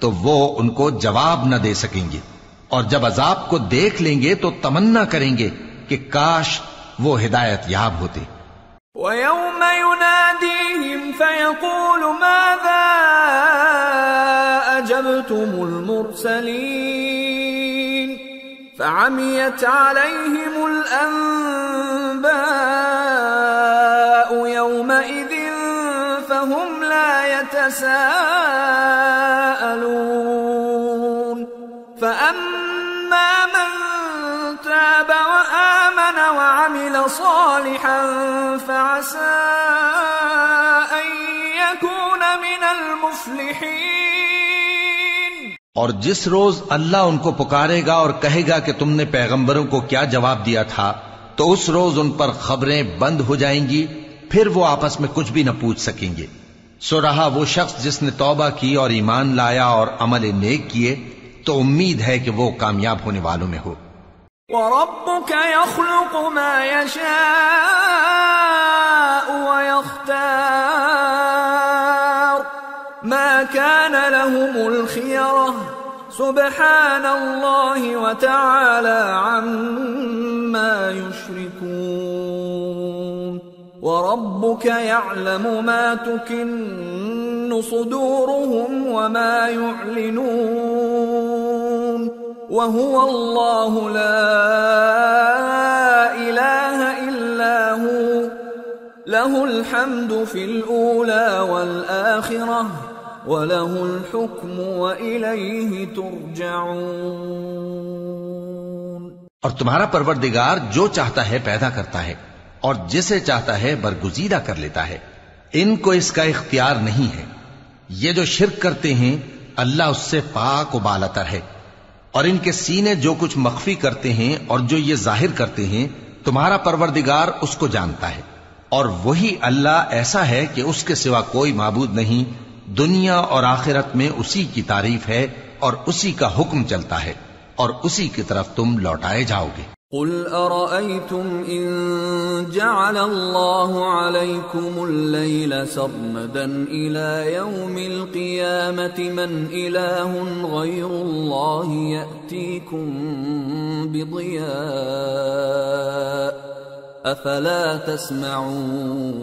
تو وہ ان کو جواب نہ دے سکیں گے۔ اور جب عذاب کو دیکھ لیں گے تو تمنا کریں گے کہ کاش وہ ہدایت یاب ہوتے ويوم يناديهم فيقول ماذا أجبتم المرسلين فعميت عليهم الأنباء يومئذ فهم لا يتساءلون فأما من تاب وآمن وعمل صالحا فعسى أن يكون من المفلحين. اور جس روز اللہ ان کو پکارے گا اور کہے گا کہ تم نے پیغمبروں کو کیا جواب دیا تھا، تو اس روز ان پر خبریں بند ہو جائیں گی، پھر وہ آپس میں کچھ بھی نہ پوچھ سکیں گے۔ سو رہا وہ شخص جس نے توبہ کی اور ایمان لایا اور عمل نیک کیے، تو امید ہے کہ وہ کامیاب ہونے والوں میں ہو۔ وربك يخلق ما يشاء ويختار. ما كان لهم الخيرة. سبحان الله وتعالى عما يشركون. وربك يعلم ما تكن صدورهم وما يعلنون. وهو الله لا إله إلا هو. له الحمد في الأولى والآخرة وله الحكم وإليه ترجعون. اور تمہارا پروردگار جو چاہتا ہے پیدا کرتا ہے اور جسے چاہتا ہے برگزیدہ کر لیتا ہے۔ ان کو اس کا اختیار نہیں ہے۔ یہ جو شرک کرتے ہیں، اللہ اس سے پاک و بالتر ہے۔ اور ان کے سینے جو کچھ مخفی کرتے ہیں اور جو یہ ظاہر کرتے ہیں، تمہارا پروردگار اس کو جانتا ہے۔ اور وہی اللہ ایسا ہے کہ اس کے سوا کوئی معبود نہیں، دنیا اور آخرت میں اسی کی تعریف ہے اور اسی کا حکم چلتا ہے اور اسی کی طرف تم لوٹائے جاؤ گے۔ قل أرأيتم إن جعل الله عليكم الليل سرمدا إلى يوم القيامة من إله غير الله يأتيكم بضياء أفلا تسمعون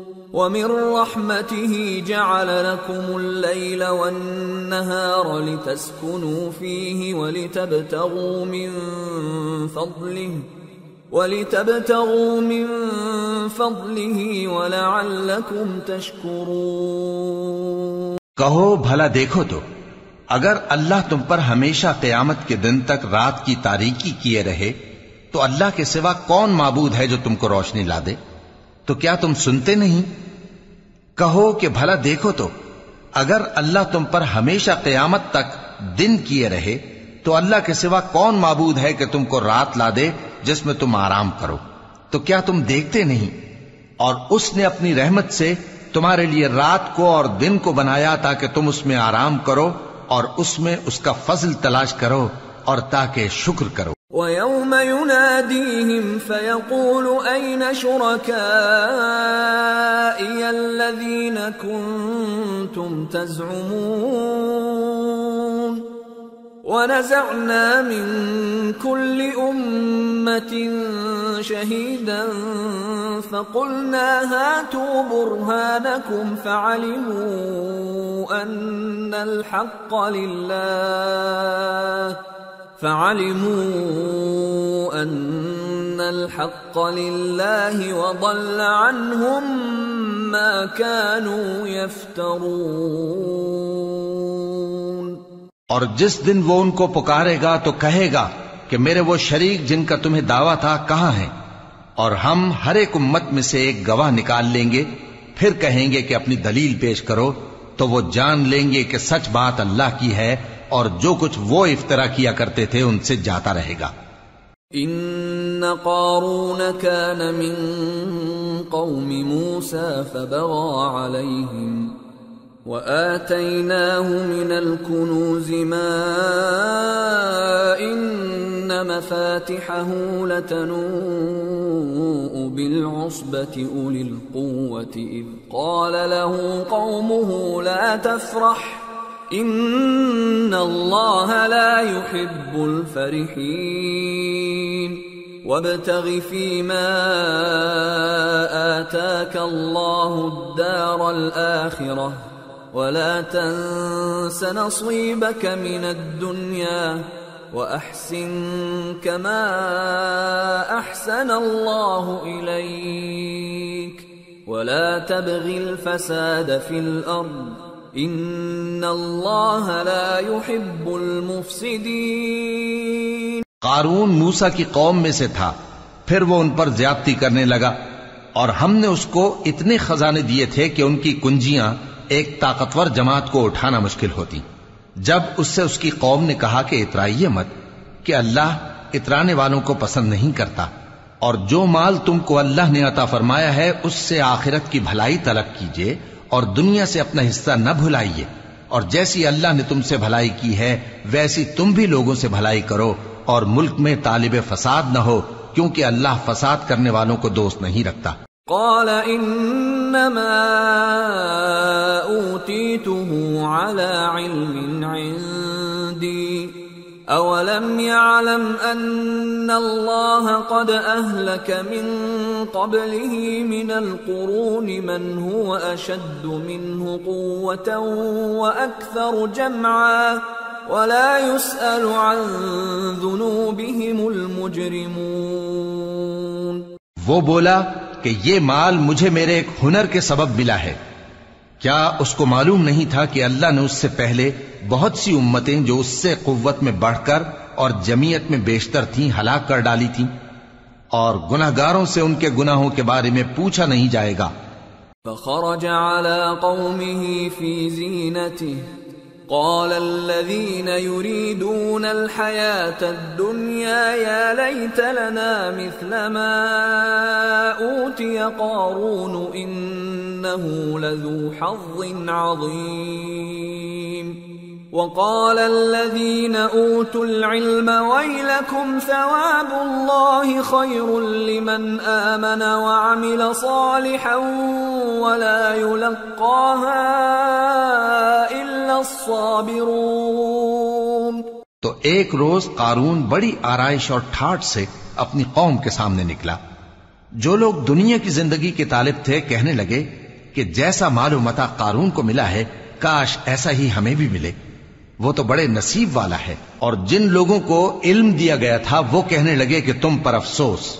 ومن رحمته جعل لكم الليل والنهار لتسكنوا فيه ولتبتغوا من فضله ولتبتغوا من فضله ولعلكم تشكرون کہو، بھلا دیکھو تو، اگر اللہ تم پر ہمیشہ قیامت کے دن تک رات کی تاریکی کیے رہے، تو اللہ کے سوا کون معبود ہے جو تم کو روشنی لا دے؟ تو کیا تم سنتے نہیں؟ کہو کہ بھلا دیکھو تو، اگر اللہ تم پر ہمیشہ قیامت تک دن کیے رہے، تو اللہ کے سوا کون معبود ہے کہ تم کو رات لا دے جس میں تم آرام کرو؟ تو کیا تم دیکھتے نہیں؟ اور اس نے اپنی رحمت سے تمہارے لیے رات کو اور دن کو بنایا تاکہ تم اس میں آرام کرو اور اس میں اس کا فضل تلاش کرو اور تاکہ شکر کرو۔ ويوم يناديهم فيقول أين شركائي الذين كنتم تزعمون ونزعنا من كل أمة شهيدا فقلنا هاتوا برهانكم فعلموا أن الحق لله فعلموا أن الحق لله وضل عنهم ما كانوا يفترون. اور جس دن وہ ان کو پکارے گا تو کہے گا کہ میرے وہ شریک جن کا تمہیں دعویٰ تھا کہاں ہیں؟ اور ہم ہر ایک امت میں سے ایک گواہ نکال لیں گے، پھر کہیں گے کہ اپنی دلیل پیش کرو، تو وہ جان لیں گے کہ سچ بات اللہ کی ہے اور جو کچھ وہ افطرا کیا کرتے تھے ان سے جاتا رہے گا۔ إن قارون كان من قوم موسى فبغى عليهم وآتيناه من الكنوز ما إن مفاتحه لتنوء بالعصبة أولي القوة إذ قال له قومه لا تفرح۔ ان اللہ لا يحب الفرحین وابتغ فيما آتاك الله الدار الآخرة ولا تنس نصيبك من الدنيا وأحسن كما أحسن الله إليك ولا تبغ الفساد في الأرض ان اللہ لا يحب المفسدین قارون موسا کی قوم میں سے تھا، پھر وہ ان پر زیادتی کرنے لگا اور ہم نے اس کو اتنے خزانے دیے تھے کہ ان کی کنجیاں ایک طاقتور جماعت کو اٹھانا مشکل ہوتی۔ جب اس سے اس کی قوم نے کہا کہ اترائیے مت، کہ اللہ اترانے والوں کو پسند نہیں کرتا اور جو مال تم کو اللہ نے عطا فرمایا ہے، اس سے آخرت کی بھلائی طلب کیجیے اور دنیا سے اپنا حصہ نہ بھلائیے۔ اور جیسی اللہ نے تم سے بھلائی کی ہے، ویسی تم بھی لوگوں سے بھلائی کرو۔ اور ملک میں طالب فساد نہ ہو، کیونکہ اللہ فساد کرنے والوں کو دوست نہیں رکھتا۔ قال انما اوتیتہ علی علم عند اولم يعلم ان الله قد اهلك من قبله من القرون من هو اشد منه قوه واكثر جمعا ولا يسال عن ذنوبهم المجرمون وہ بولا کہ یہ مال مجھے میرے ایک ہنر کے سبب ملا ہے۔ کیا اس کو معلوم نہیں تھا کہ اللہ نے اس سے پہلے بہت سی امتیں جو اس سے قوت میں بڑھ کر اور جمعیت میں بیشتر تھیں ہلاک کر ڈالی تھیں اور گناہگاروں سے ان کے گناہوں کے بارے میں پوچھا نہیں جائے گا۔ فخرج على قومه في زينته قال الذين يريدون الحياة الدنيا يا ليت لنا مثل ما أوتي قارون إنه لذو حظ عظيم وقال الذين أوتوا العلم ويلكم ثواب الله خير لمن آمن وعمل صالحا ولا يلقاها إلا الصابرون. تو ایک روز قارون بڑی آرائش اور ٹھاٹ سے اپنی قوم کے سامنے نکلا۔ جو لوگ دنیا کی زندگی کے طالب تھے کہنے لگے کہ جیسا مال و متا قارون کو ملا ہے، کاش ایسا ہی ہمیں بھی ملے۔ وہ تو بڑے نصیب والا ہے۔ اور جن لوگوں کو علم دیا گیا تھا، وہ کہنے لگے کہ تم پر افسوس۔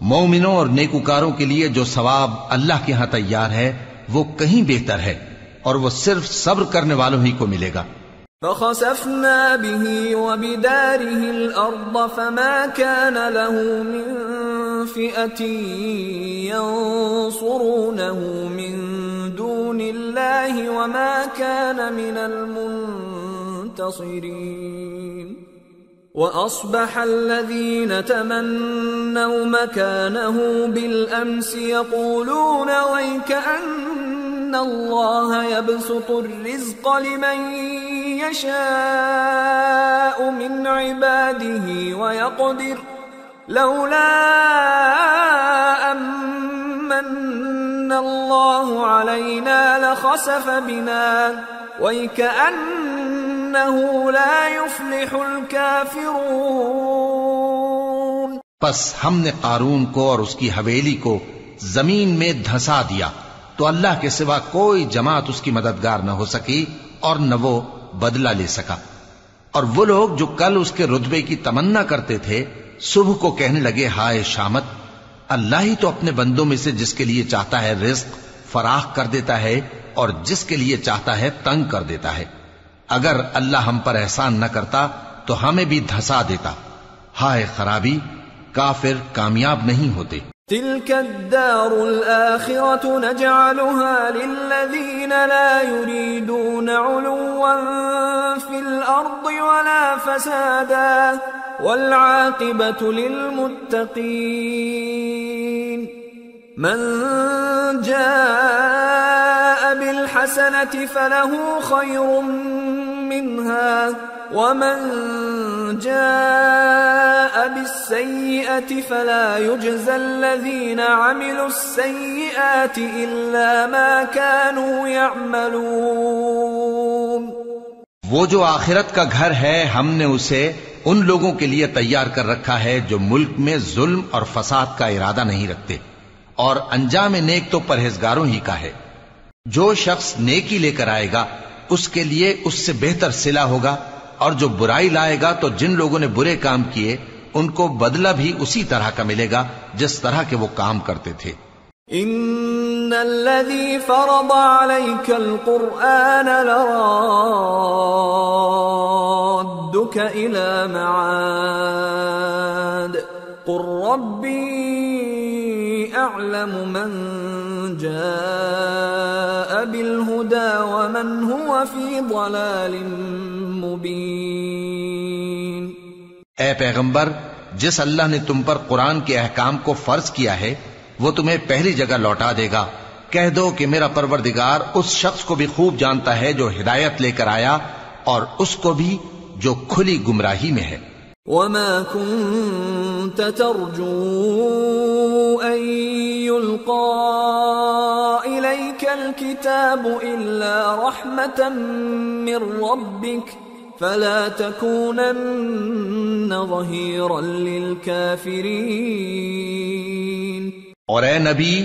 مومنوں اور نیکوکاروں کے لیے جو ثواب اللہ کے ہاں تیار ہے، وہ کہیں بہتر ہے۔ اور وہ صرف صبر کرنے والوں ہی کو ملے گا۔ فخسفنا به وبداره الأرض فما كان له من فئة ينصرونه من دون الله وما كان من المنتصرين. وأصبح الذين تمنوا مكانه بالأمس يقولون ويكأن الله يبسط الرزق لمن يشاء من عباده ويقدر. لولا أمن الله علينا لخسف بنا. ويكأنه لا يفلح الكافرون پس ہم نے قارون کو اور اس کی حویلی کو زمین میں دھسا دیا تو اللہ کے سوا کوئی جماعت اس کی مددگار نہ ہو سکی اور نہ وہ بدلہ لے سکا۔ اور وہ لوگ جو کل اس کے رتبے کی تمنا کرتے تھے، صبح کو کہنے لگے، ہائے شامت، اللہ ہی تو اپنے بندوں میں سے جس کے لیے چاہتا ہے رزق فراخ کر دیتا ہے اور جس کے لیے چاہتا ہے تنگ کر دیتا ہے۔ اگر اللہ ہم پر احسان نہ کرتا تو ہمیں بھی دھسا دیتا۔ ہائے خرابی، کافر کامیاب نہیں ہوتے۔ تلك الدار الآخرة نجعلها للذين لا يريدون علوا في الأرض ولا فسادا والعاقبة للمتقين من جاء بالحسنة فله خير منها ومن جاء بالسيئة فلا يجزى الذين عملوا السيئات إلا ما كانوا يعملون. وہ جو آخرت کا گھر ہے، ہم نے اسے ان لوگوں کے لیے تیار کر رکھا ہے جو ملک میں ظلم اور فساد کا ارادہ نہیں رکھتے۔ اور انجام نیک تو پرہیزگاروں ہی کا ہے۔ جو شخص نیکی لے کر آئے گا، اس کے لیے اس سے بہتر سلا ہوگا، اور جو برائی لائے گا تو جن لوگوں نے برے کام کیے، ان کو بدلہ بھی اسی طرح کا ملے گا جس طرح کے وہ کام کرتے تھے۔ ان الذي فرض عليك القرآن لرادك الى معاد قل ربي اعلم من جاء ومن هو في ضلال مبين۔ اے پیغمبر جس اللہ نے تم پر قرآن کے احکام کو فرض کیا ہے وہ تمہیں پہلی جگہ لوٹا دے گا۔ کہہ دو کہ میرا پروردگار اس شخص کو بھی خوب جانتا ہے جو ہدایت لے کر آیا اور اس کو بھی جو کھلی گمراہی میں ہے۔ وما كنت ترجو أن يلقى الكتاب إلا رحمة من ربك فلا تكونن ظهيرا للكافرين. اور اے نبی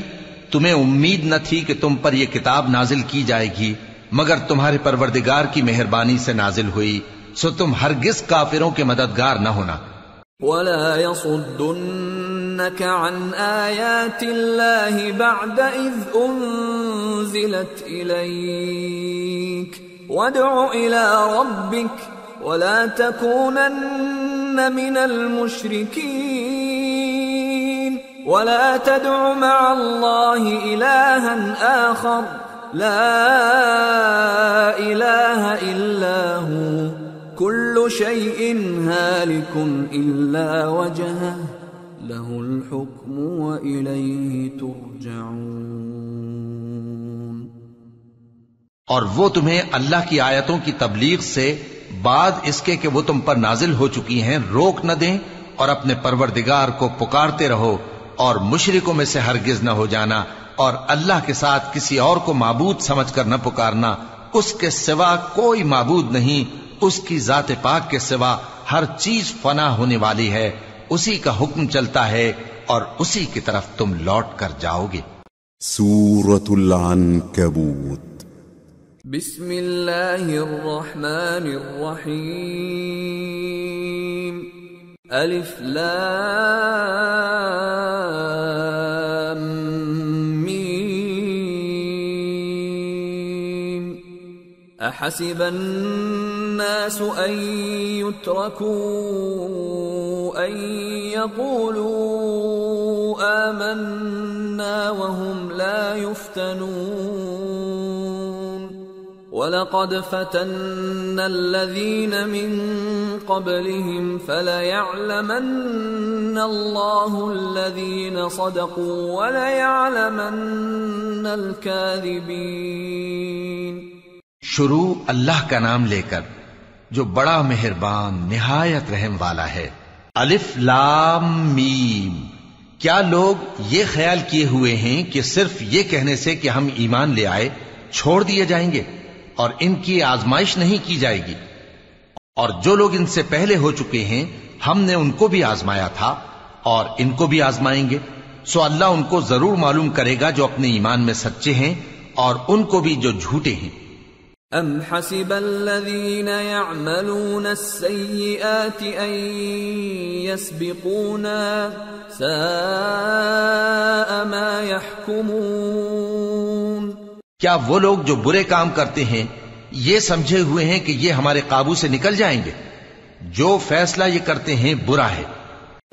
تمہیں امید نہ تھی کہ تم پر یہ کتاب نازل کی جائے گی مگر تمہارے پروردگار کی مہربانی سے نازل ہوئی سو تم ہرگز کافروں کے مددگار نہ ہونا۔ ولا يصدنك عن آيات الله بعد إذ أنزلت إليك وادع إلى ربك ولا تكونن من المشركين ولا تدع مع الله إلها آخر لا إله إلا هو كل شيء هالك إلا وجهه له الحكم وإليه ترجعون۔ اور وہ تمہیں اللہ کی آیتوں کی تبلیغ سے بعد اس کے کہ وہ تم پر نازل ہو چکی ہیں روک نہ دیں اور اپنے پروردگار کو پکارتے رہو اور مشرکوں میں سے ہرگز نہ ہو جانا اور اللہ کے ساتھ کسی اور کو معبود سمجھ کر نہ پکارنا، اس کے سوا کوئی معبود نہیں، اس کی ذات پاک کے سوا ہر چیز فنا ہونے والی ہے۔ اسی کا حکم چلتا ہے اور اسی کی طرف تم لوٹ کر جاؤ گے۔ سورة العنكبوت بسم الله الرحمن الرحيم ألف لام۔ أحسب الناس أن يتركوا أن يقولوا آمنا وهم لا يفتنون. ولقد فتنا الذين من قبلهم فليعلمن الله الذين صدقوا وليعلمن الكاذبين. شروع اللہ کا نام لے کر جو بڑا مہربان، نہایت رحم والا ہے۔ الف لام میم۔ کیا لوگ یہ خیال کیے ہوئے ہیں کہ صرف یہ کہنے سے کہ ہم ایمان لے آئے، چھوڑ دیے جائیں گے اور ان کی آزمائش نہیں کی جائے گی؟ اور جو لوگ ان سے پہلے ہو چکے ہیں، ہم نے ان کو بھی آزمایا تھا اور ان کو بھی آزمائیں گے۔ سو اللہ ان کو ضرور معلوم کرے گا جو اپنے ایمان میں سچے ہیں اور ان کو بھی جو جھوٹے ہیں۔ أم حسب الذين يعملون السيئات أن يسبقونا ساء ما يحكمون۔ کیا وہ لوگ جو برے کام کرتے ہیں، یہ سمجھے ہوئے ہیں کہ یہ ہمارے قابو سے نکل جائیں گے؟ جو فیصلہ یہ کرتے ہیں، برا ہے۔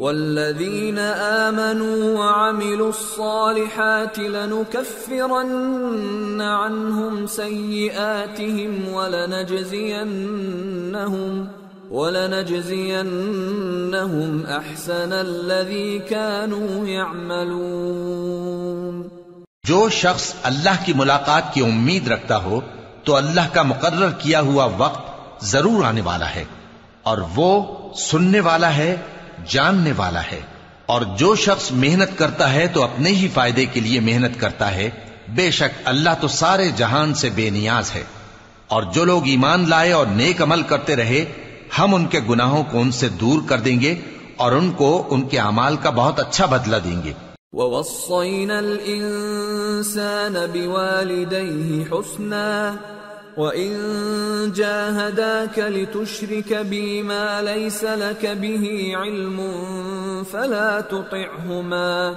والذين آمنوا وعملوا الصالحات لنكفرن عنهم سيئاتهم ولنجزينهم ولنجزينهم أحسن الذي كانوا يعملون جو شخص اللہ کی ملاقات کی امید رکھتا ہو، تو اللہ کا مقرر کیا ہوا وقت ضرور آنے والا ہے اور وہ سننے والا ہے جاننے والا ہے۔ اور جو شخص محنت کرتا ہے تو اپنے ہی فائدے کے لیے محنت کرتا ہے۔ بے شک اللہ تو سارے جہان سے بے نیاز ہے۔ اور جو لوگ ایمان لائے اور نیک عمل کرتے رہے، ہم ان کے گناہوں کو ان سے دور کر دیں گے اور ان کو ان کے اعمال کا بہت اچھا بدلہ دیں گے۔ ووصينا الإنسان بوالديه حسنا وإن جاهداك لتشرك بي ما ليس لك به علم فلا تطعهما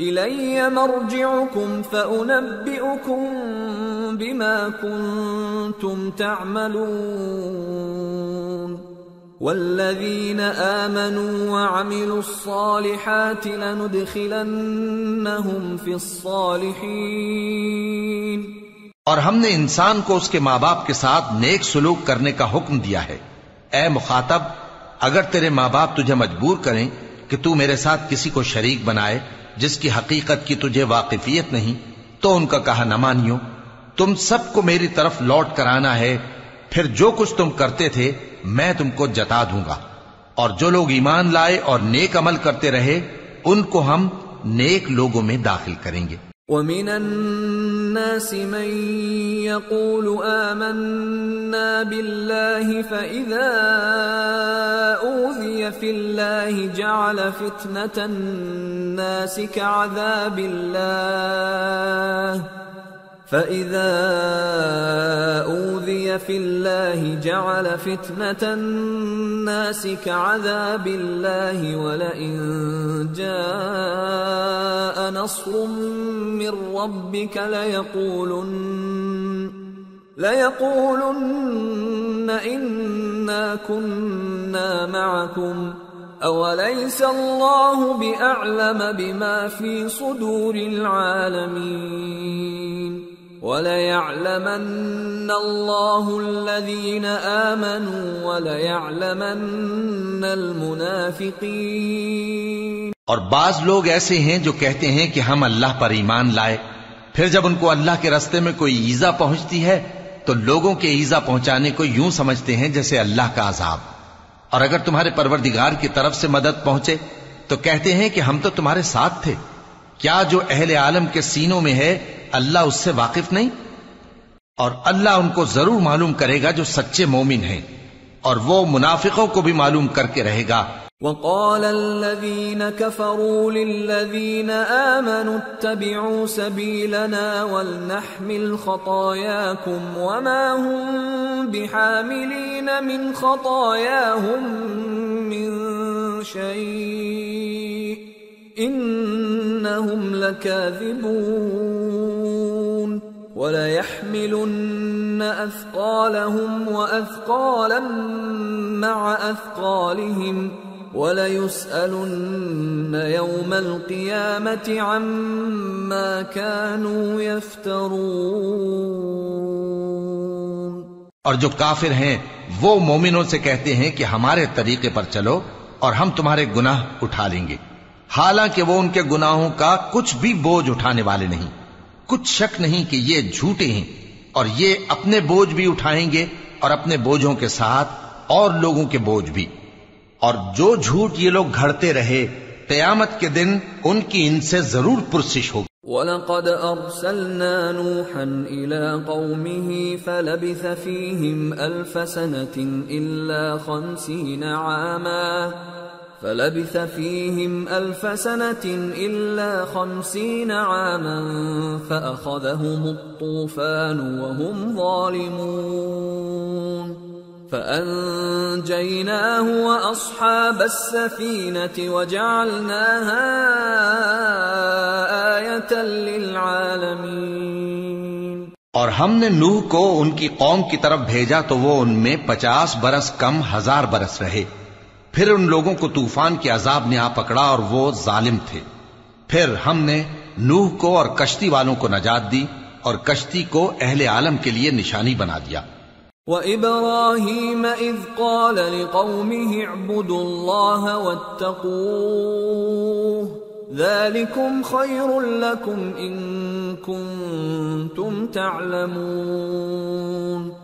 إلي مرجعكم فأنبئكم بما كنتم تعملون والذين آمنوا وعملوا الصالحات لندخلنهم في الصالحين اور ہم نے انسان کو اس کے ماں باپ کے ساتھ نیک سلوک کرنے کا حکم دیا ہے۔ اے مخاطب، اگر تیرے ماں باپ تجھے مجبور کریں کہ تو میرے ساتھ کسی کو شریک بنائے جس کی حقیقت کی تجھے واقفیت نہیں، تو ان کا کہا نہ مانیو۔ تم سب کو میری طرف لوٹ کر آنا ہے۔ پھر جو کچھ تم کرتے تھے، میں تم کو جتا دوں گا۔ اور جو لوگ ایمان لائے اور نیک عمل کرتے رہے، ان کو ہم نیک لوگوں میں داخل کریں گے۔ وَمِنَ النَّاسِ مَن يَقُولُ آمَنَّا بِاللَّهِ فَإِذَا أُوذِيَ فِي اللَّهِ جَعَلَ فِتْنَةَ النَّاسِ كَعَذَابِ اللَّهِ. فَإِذَا أُوذِيَ فِي اللَّهِ جَعَلَ فِتْنَةَ النَّاسِ كَعَذَابِ اللَّهِ وَلَئِن جَاءَ نَصْرٌ مِّن رَّبِّكَ لَيَقُولُنَّ لَيَقُولُنَّ إِنَّا كُنَّا مَعَكُمْ أَوَلَيْسَ اللَّهُ بِأَعْلَمَ بِمَا فِي صُدُورِ الْعَالَمِينَ وَلَيَعْلَمَنَّ اللَّهُ الَّذِينَ آمَنُوا وَلَيَعْلَمَنَّ الْمُنَافِقِينَ. اور بعض لوگ ایسے ہیں جو کہتے ہیں کہ ہم اللہ پر ایمان لائے، پھر جب ان کو اللہ کے رستے میں کوئی ایزا پہنچتی ہے، تو لوگوں کے ایزا پہنچانے کو یوں سمجھتے ہیں جیسے اللہ کا عذاب۔ اور اگر تمہارے پروردگار کی طرف سے مدد پہنچے، تو کہتے ہیں کہ ہم تو تمہارے ساتھ تھے۔ کیا جو اہل عالم کے سینوں میں ہے، اللہ اس سے واقف نہیں؟ اور اللہ ان کو ضرور معلوم کرے گا جو سچے مومن ہیں، اور وہ منافقوں کو بھی معلوم کر کے رہے گا۔ وقال الذين كفروا للذين آمنوا اتبعوا سبيلنا ولنحمل خطاياكم وما هم بحاملين من خطاياهم من شيء. إنهم لكاذبون وليحملن أثقالهم وأثقالا مع أثقالهم وَلَيُسْأَلُنَّ يَوْمَ الْقِيَامَةِ عَمَّا كَانُوا يَفْتَرُونَ اور جو کافر ہیں، وہ مومنوں سے کہتے ہیں کہ ہمارے طریقے پر چلو اور ہم تمہارے گناہ اٹھا لیں گے۔ حالانکہ وہ ان کے گناہوں کا کچھ بھی بوجھ اٹھانے والے نہیں۔ کچھ شک نہیں کہ یہ جھوٹے ہیں اور یہ اپنے بوجھ بھی اٹھائیں گے اور اپنے بوجھوں کے ساتھ اور لوگوں کے بوجھ بھی۔ اور جو جھوٹ یہ لوگ گھڑتے رہے، قیامت کے دن ان کی ان سے ضرور پرسش ہوگی۔ وَلَقَدْ أَرْسَلْنَا نُوحًا إِلَىٰ قَوْمِهِ فَلَبِثَ فِيهِمْ أَلْفَ سَنَةٍ إِلَّا خَمْسِينَ عَامًا فَلَبِثَ فِيهِمْ أَلْفَ سَنَةٍ إِلَّا خَمْسِينَ عَامًا فَأَخَذَهُمُ الطُّوفَانُ وَهُمْ ظَالِمُونَ فَأَنجَيْنَاهُ وَأَصْحَابَ السَّفِينَةِ وَجَعَلْنَاهَا آيَةً لِلْعَالَمِينَ. اور ہم نے نوح کو ان کی قوم کی طرف بھیجا تو وہ ان میں پچاس برس کم ہزار برس رہے۔ پھر ان لوگوں کو طوفان کے عذاب نے آ پکڑا اور وہ ظالم تھے۔ پھر ہم نے نوح کو اور کشتی والوں کو نجات دی اور کشتی کو اہل عالم کے لیے نشانی بنا دیا۔ وَإِبْرَاهِيمَ إِذْ قَالَ لِقَوْمِهِ اعْبُدُوا اللَّهَ وَاتَّقُوهُ ذَلِكُمْ خَيْرٌ لَكُمْ إِن كُنتُمْ تَعْلَمُونَ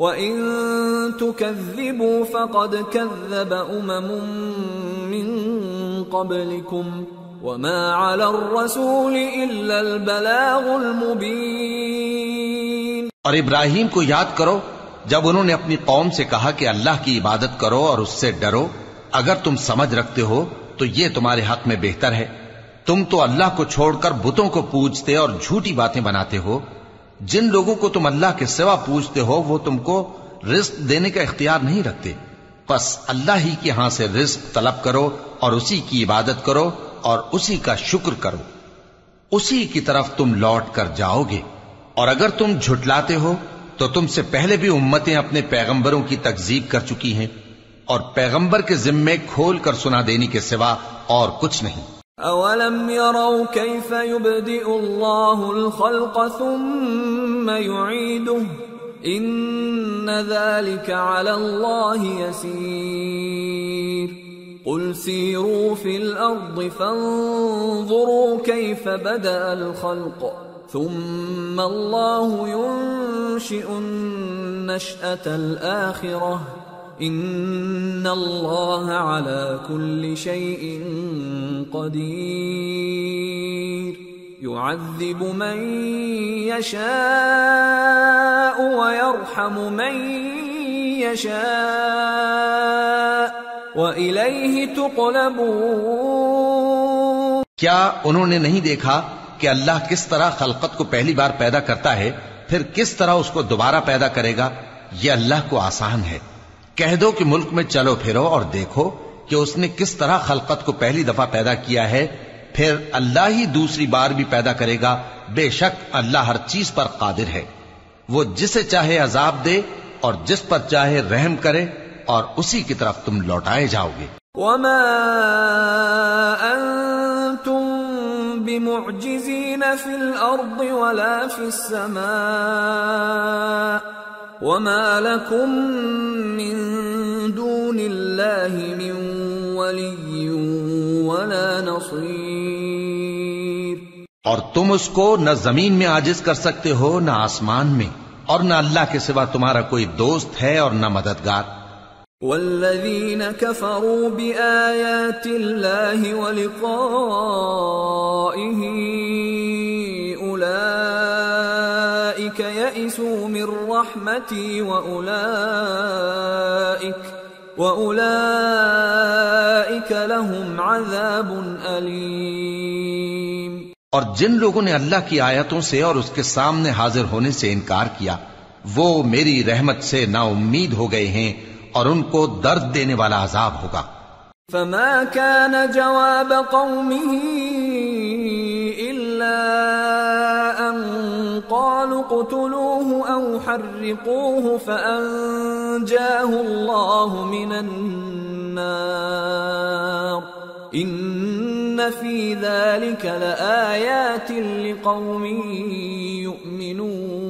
وان تكذبوا فقد كذب امم من قبلكم وما على الرسول الا البلاغ المبين اور ابراہیم کو یاد کرو جب انہوں نے اپنی قوم سے کہا کہ اللہ کی عبادت کرو اور اس سے ڈرو، اگر تم سمجھ رکھتے ہو تو یہ تمہارے حق میں بہتر ہے۔ تم تو اللہ کو چھوڑ کر بتوں کو پوجتے اور جھوٹی باتیں بناتے ہو جن لوگوں کو تم اللہ کے سوا پوجتے ہو، وہ تم کو رزق دینے کا اختیار نہیں رکھتے۔ پس اللہ ہی کے ہاں سے رزق طلب کرو اور اسی کی عبادت کرو اور اسی کا شکر کرو۔ اسی کی طرف تم لوٹ کر جاؤ گے۔ اور اگر تم جھٹلاتے ہو، تو تم سے پہلے بھی امتیں اپنے پیغمبروں کی تکذیب کر چکی ہیں۔ اور پیغمبر کے ذمے کھول کر سنا دینے کے سوا اور کچھ نہیں۔ اولم يروا كيف يبدئ الله الخلق ثم يعيده ان ذلك على الله يسير قل سيروا في الارض فانظروا كيف بدا الخلق ثم الله ينشئ النشاه الاخره ان الله على كل شيء قدير يعذب من يشاء ويرحم من يشاء واليه تقلبون کیا انہوں نے نہیں دیکھا کہ اللہ کس طرح خلقت کو پہلی بار پیدا کرتا ہے، پھر کس طرح اس کو دوبارہ پیدا کرے گا؟ یہ اللہ کو آسان ہے۔ کہہ دو کہ ملک میں چلو پھرو اور دیکھو کہ اس نے کس طرح خلقت کو پہلی دفعہ پیدا کیا ہے، پھر اللہ ہی دوسری بار بھی پیدا کرے گا۔ بے شک اللہ ہر چیز پر قادر ہے۔ وہ جسے چاہے عذاب دے اور جس پر چاہے رحم کرے اور اسی کی طرف تم لوٹائے جاؤ گے۔ وما انتم بمعجزين في الارض ولا في السماء وما لكم من دون الله من ولي ولا نصير۔ اور تم اس کو نہ زمین میں آجز کر سکتے ہو نہ آسمان میں اور نہ اللہ کے سوا تمہارا کوئی دوست ہے اور نہ مددگار۔ والذين كفروا بآيات الله ولقائه رحمتي وأولئك وأولئك لهم عذاب أليم۔ اور جن لوگوں نے اللہ کی آیتوں سے اور اس کے سامنے حاضر ہونے سے انکار کیا وہ میری رحمت سے نا امید ہو گئے ہیں اور ان کو درد دینے والا عذاب ہوگا۔ فما كان جواب قومه قالوا اقتلوه او حرقوه فانجاه الله من النار. ان في ذلك لآيات لقوم يؤمنون.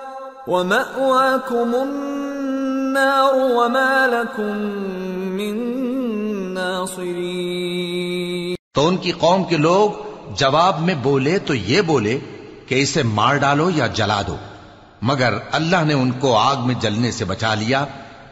ومأواكم النار وما لكم من ناصرين تو ان کی قوم کے لوگ جواب میں بولے تو یہ بولے کہ اسے مار ڈالو یا جلا دو۔ مگر اللہ نے ان کو آگ میں جلنے سے بچا لیا۔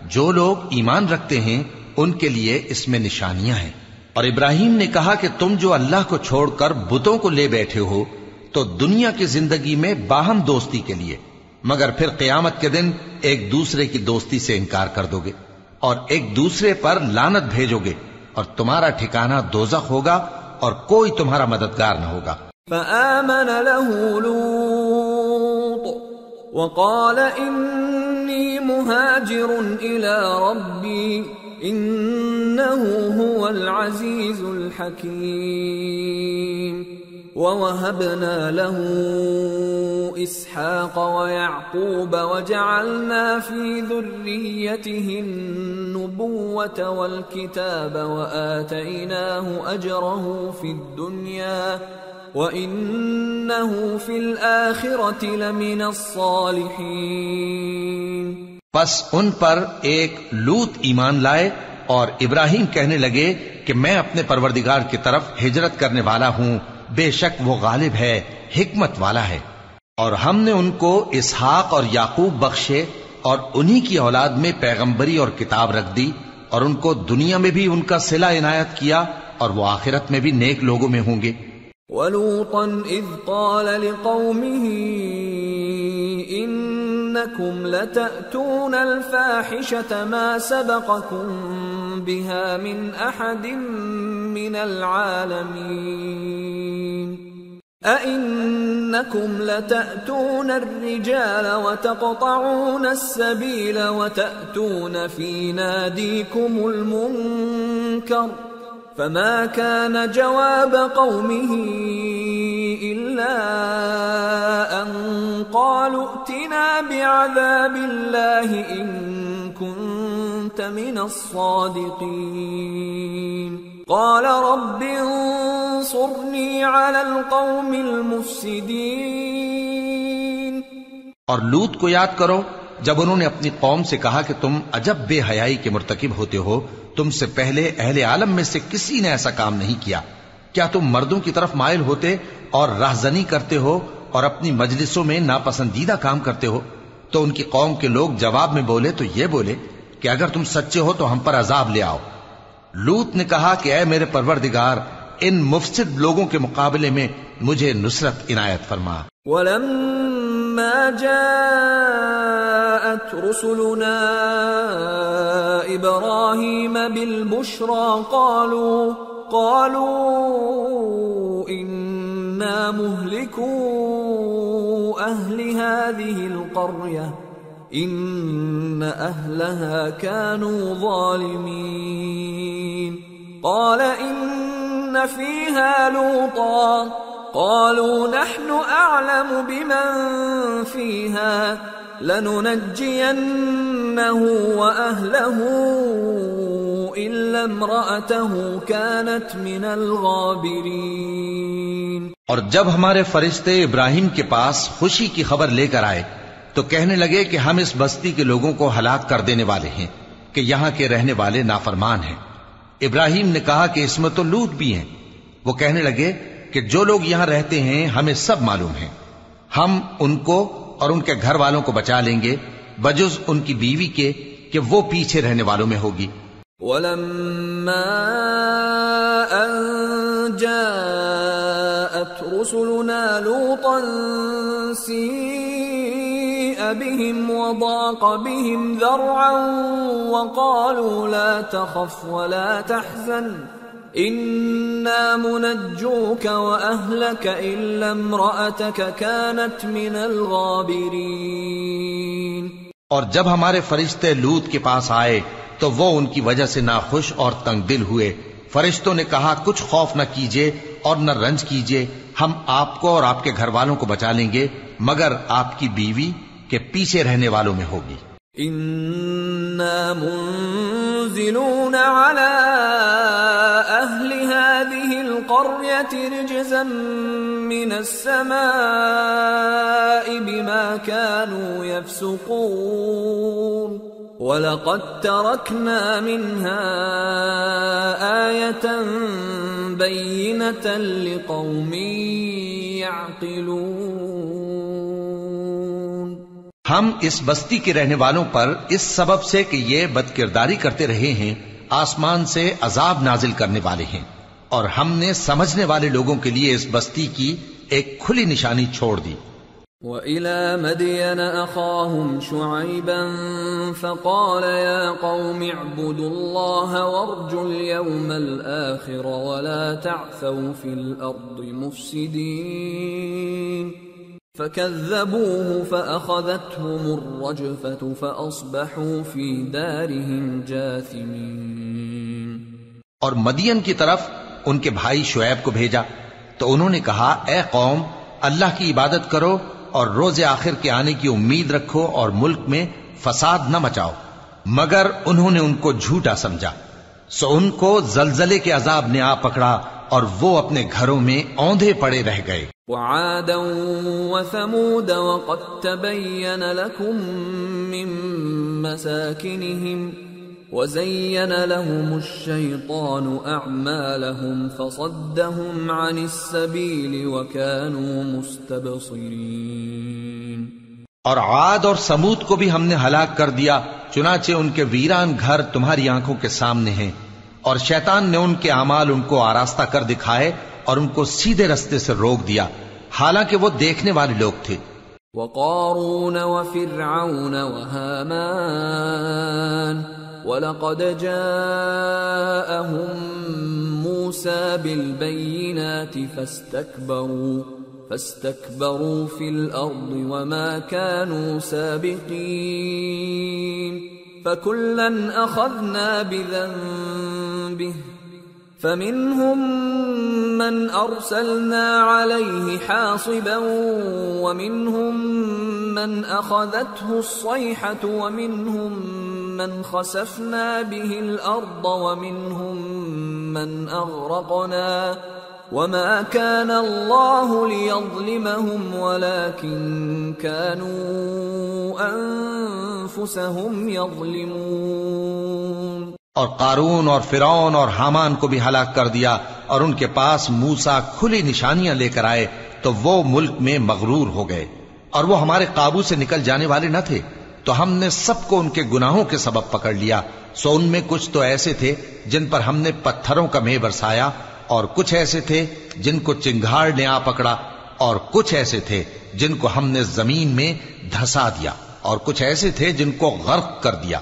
جو لوگ ایمان رکھتے ہیں، ان کے لیے اس میں نشانیاں ہیں۔ اور ابراہیم نے کہا کہ تم جو اللہ کو چھوڑ کر بتوں کو لے بیٹھے ہو، تو دنیا کی زندگی میں باہم دوستی کے لیے۔ مگر پھر قیامت کے دن ایک دوسرے کی دوستی سے انکار کر دو گے اور ایک دوسرے پر لانت بھیجو گے اور تمہارا ٹھکانہ دوزخ ہوگا اور کوئی تمہارا مددگار نہ ہوگا۔ فآمن له لوط وقال إني مهاجر إلى ربي إنه هو العزيز الحكيم۔ ووهبنا له إسحاق ويعقوب وجعلنا في ذريته النبوة والكتاب وآتيناه أجره في الدنيا وإنه في الآخرة لمن الصالحين۔ پس ان پر ایک لوت ایمان لائے اور ابراہیم کہنے لگے کہ میں اپنے پروردگار کی طرف ہجرت کرنے والا ہوں۔ بے شک وہ غالب ہے، حکمت والا ہے۔ اور ہم نے ان کو اسحاق اور یعقوب بخشے اور انہی کی اولاد میں پیغمبری اور کتاب رکھ دی اور ان کو دنیا میں بھی ان کا صلہ عنایت کیا اور وہ آخرت میں بھی نیک لوگوں میں ہوں گے۔ ولوطا اذ قال لقومه انكم لتأتون الفاحشة ما سبقكم بها من احد من العالمين أئنكم لتأتون الرجال وتقطعون السبيل وتأتون في ناديكم المنكر فما كان جواب قومه إلا أن قالوا ائتنا بعذاب الله إن كنت من الصادقين. قال رب انصرني على القوم المفسدين. اور لوت کو یاد کرو، جب انہوں نے اپنی قوم سے کہا کہ تم عجب بے حیائی کے مرتکب ہوتے ہو، تم سے پہلے اہل عالم میں سے کسی نے ایسا کام نہیں کیا۔ کیا تم مردوں کی طرف مائل ہوتے اور راہزنی کرتے ہو اور اپنی مجلسوں میں ناپسندیدہ کام کرتے ہو؟ تو ان کی قوم کے لوگ جواب میں بولے تو یہ بولے کہ اگر تم سچے ہو تو ہم پر عذاب لے آؤ۔ لوت نے کہا کہ اے میرے پروردگار، ان مفسد لوگوں کے مقابلے میں مجھے نصرت عنایت فرما۔ ولما جاءت رسلنا ابراهيم بالبشرى قالوا قالوا انا مهلكو اهل هذه القريه ان اهلها كانوا ظالمين قال ان فيها لوطا قالوا نحن اعلم بمن فيها لننجينه واهله الا امراته كانت من الغابرين اور جب ہمارے فرشتے ابراہیم کے پاس خوشی کی خبر لے کر آئے، تو کہنے لگے کہ ہم اس بستی کے لوگوں کو ہلاک کر دینے والے ہیں، کہ یہاں کے رہنے والے نافرمان ہیں۔ ابراہیم نے کہا کہ اس میں تو لوٹ بھی ہیں۔ وہ کہنے لگے کہ جو لوگ یہاں رہتے ہیں، ہمیں سب معلوم ہیں۔ ہم ان کو اور ان کے گھر والوں کو بچا لیں گے، بجز ان کی بیوی کے کہ وہ پیچھے رہنے والوں میں ہوگی۔ ولما ان جاءت رسلنا لوطا سيء بهم وضاق بهم ذرعا وقالوا لا تخف ولا تحزن. انا منجوك واهلك الا امراتك كانت من الغابرين. اور جب ہمارے فرشتے لوت کے پاس آئے تو وہ ان کی وجہ سے ناخوش اور تنگ دل ہوئے۔ فرشتوں نے کہا، کچھ خوف نہ کیجیے اور نہ رنج کیجیے ہم آپ کو اور آپ کے گھر والوں کو بچا لیں گے، مگر آپ کی بیوی کے پیچھے رہنے والوں میں ہوگی۔ منزلون على اهل هذه القريه رجزا من السماء بما كانوا يفسقون ولقد تركنا منها آية بينة لقوم يعقلون ہم اس بستی کے رہنے والوں پر اس سبب سے کہ یہ بدکرداری کرتے رہے ہیں، آسمان سے عذاب نازل کرنے والے ہیں۔ اور ہم نے سمجھنے والے لوگوں کے لیے اس بستی کی ایک کھلی نشانی چھوڑ دی۔ وَإِلَى مَدْيَنَ أَخَاهُمْ شُعَيْبًا فَقَالَ يَا قَوْمِ اعْبُدُوا اللَّهَ وَارْجُوا الْيَوْمَ الْآخِرَ وَلَا تَعْثَوْا فِي الْأَرْضِ مُفْسِدِينَ. فَكَذَّبُوهُ فَأَخَذَتْهُمُ الرَّجْفَةُ فَأَصْبَحُوا فِي دَارِهِمْ جَاثِمِينَ. اور مدین کی طرف ان کے بھائی شعیب کو بھیجا تو انہوں نے کہا، اے قوم، اللہ کی عبادت کرو اور روز آخر کے آنے کی امید رکھو اور ملک میں فساد نہ مچاؤ۔ مگر انہوں نے ان کو جھوٹا سمجھا۔ سو ان کو زلزلے کے عذاب نے آ پکڑا اور وہ اپنے گھروں میں اوندھے پڑے رہ گئے۔ وعادا وثمود وقد تبين لكم من مساكنهم وزين لهم الشيطان أعمالهم فصدهم عن السبيل وكانوا مستبصرين. اور عاد اور سمود کو بھی ہم نے ہلاک کر دیا چنانچہ ان کے ویران گھر تمہاری آنکھوں کے سامنے ہیں۔ اور شیطان نے ان کے اعمال ان کو آراستہ کر دکھائے اور ان کو سیدھے رستے سے روک دیا۔ حالانکہ وہ دیکھنے والے لوگ تھے۔ وقارون وفرعون وهامان ولقد جاءهم موسى بالبينات فاستكبروا فاستكبروا في الأرض وما كانوا سابقين فكلا أخذنا بذنبه، فمنهم من ارسلنا عليه حاصبا ومنهم من اخذته الصيحه ومنهم من خسفنا به الارض ومنهم من اغرقنا وما كان الله ليظلمهم ولكن كانوا انفسهم يظلمون اور قارون اور فرعون اور حامان کو بھی ہلاک کر دیا اور ان کے پاس موسا کھلی نشانیاں لے کر آئے تو وہ ملک میں مغرور ہو گئے اور وہ ہمارے قابو سے نکل جانے والے نہ تھے۔ تو ہم نے سب کو ان کے گناہوں کے سبب پکڑ لیا۔ سو ان میں کچھ تو ایسے تھے جن پر ہم نے پتھروں کا مے برسایا، اور کچھ ایسے تھے جن کو چنگھاڑ نے آ پکڑا، اور کچھ ایسے تھے جن کو ہم نے زمین میں دھسا دیا، اور کچھ ایسے تھے جن کو غرق کر دیا۔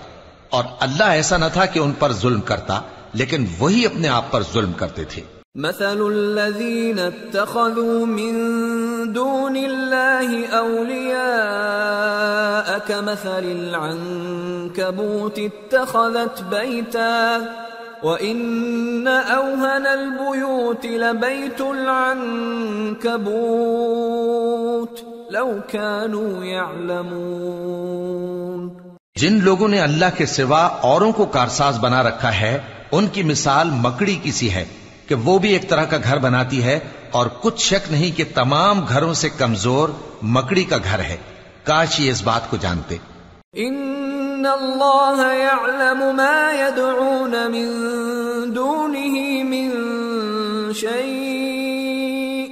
اور اللہ ایسا نہ تھا کہ ان پر ظلم کرتا، لیکن وہی اپنے آپ پر ظلم کرتے تھے۔ مثل الذين اتخذوا من دون الله أولياء كمثل العنكبوت اتخذت بيتا وإن أوهن البيوت لبيت العنكبوت لو كانوا يعلمون جن لوگوں نے اللہ کے سوا اوروں کو کارساز بنا رکھا ہے، ان کی مثال مکڑی کی سی ہے۔ کہ وہ بھی ایک طرح کا گھر بناتی ہے اور کچھ شک نہیں کہ تمام گھروں سے کمزور مکڑی کا گھر ہے۔ کاش یہ اس بات کو جانتے۔ ان اللہ يعلم ما يدعون من دونه من شيء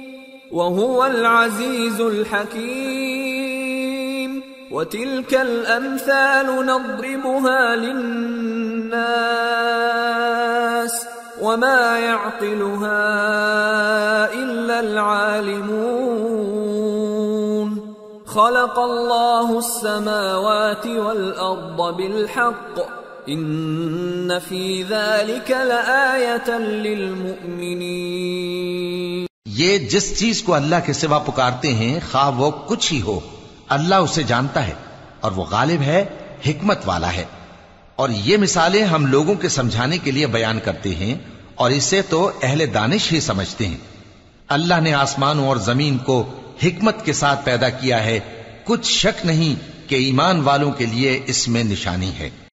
وهو العزيز الحكيم وتلك الامثال نضربها للناس وما يعقلها الا العالمون خلق الله السماوات والارض بالحق ان في ذلك لايه للمؤمنين یہ جس چیز کو اللہ کے سوا پکارتے ہیں، خواہ وہ کچھ ہی ہو، اللہ اسے جانتا ہے اور وہ غالب ہے، حکمت والا ہے۔ اور یہ مثالیں ہم لوگوں کے سمجھانے کے لیے بیان کرتے ہیں اور اسے تو اہل دانش ہی سمجھتے ہیں۔ اللہ نے آسمانوں اور زمین کو حکمت کے ساتھ پیدا کیا ہے۔ کچھ شک نہیں کہ ایمان والوں کے لیے اس میں نشانی ہے۔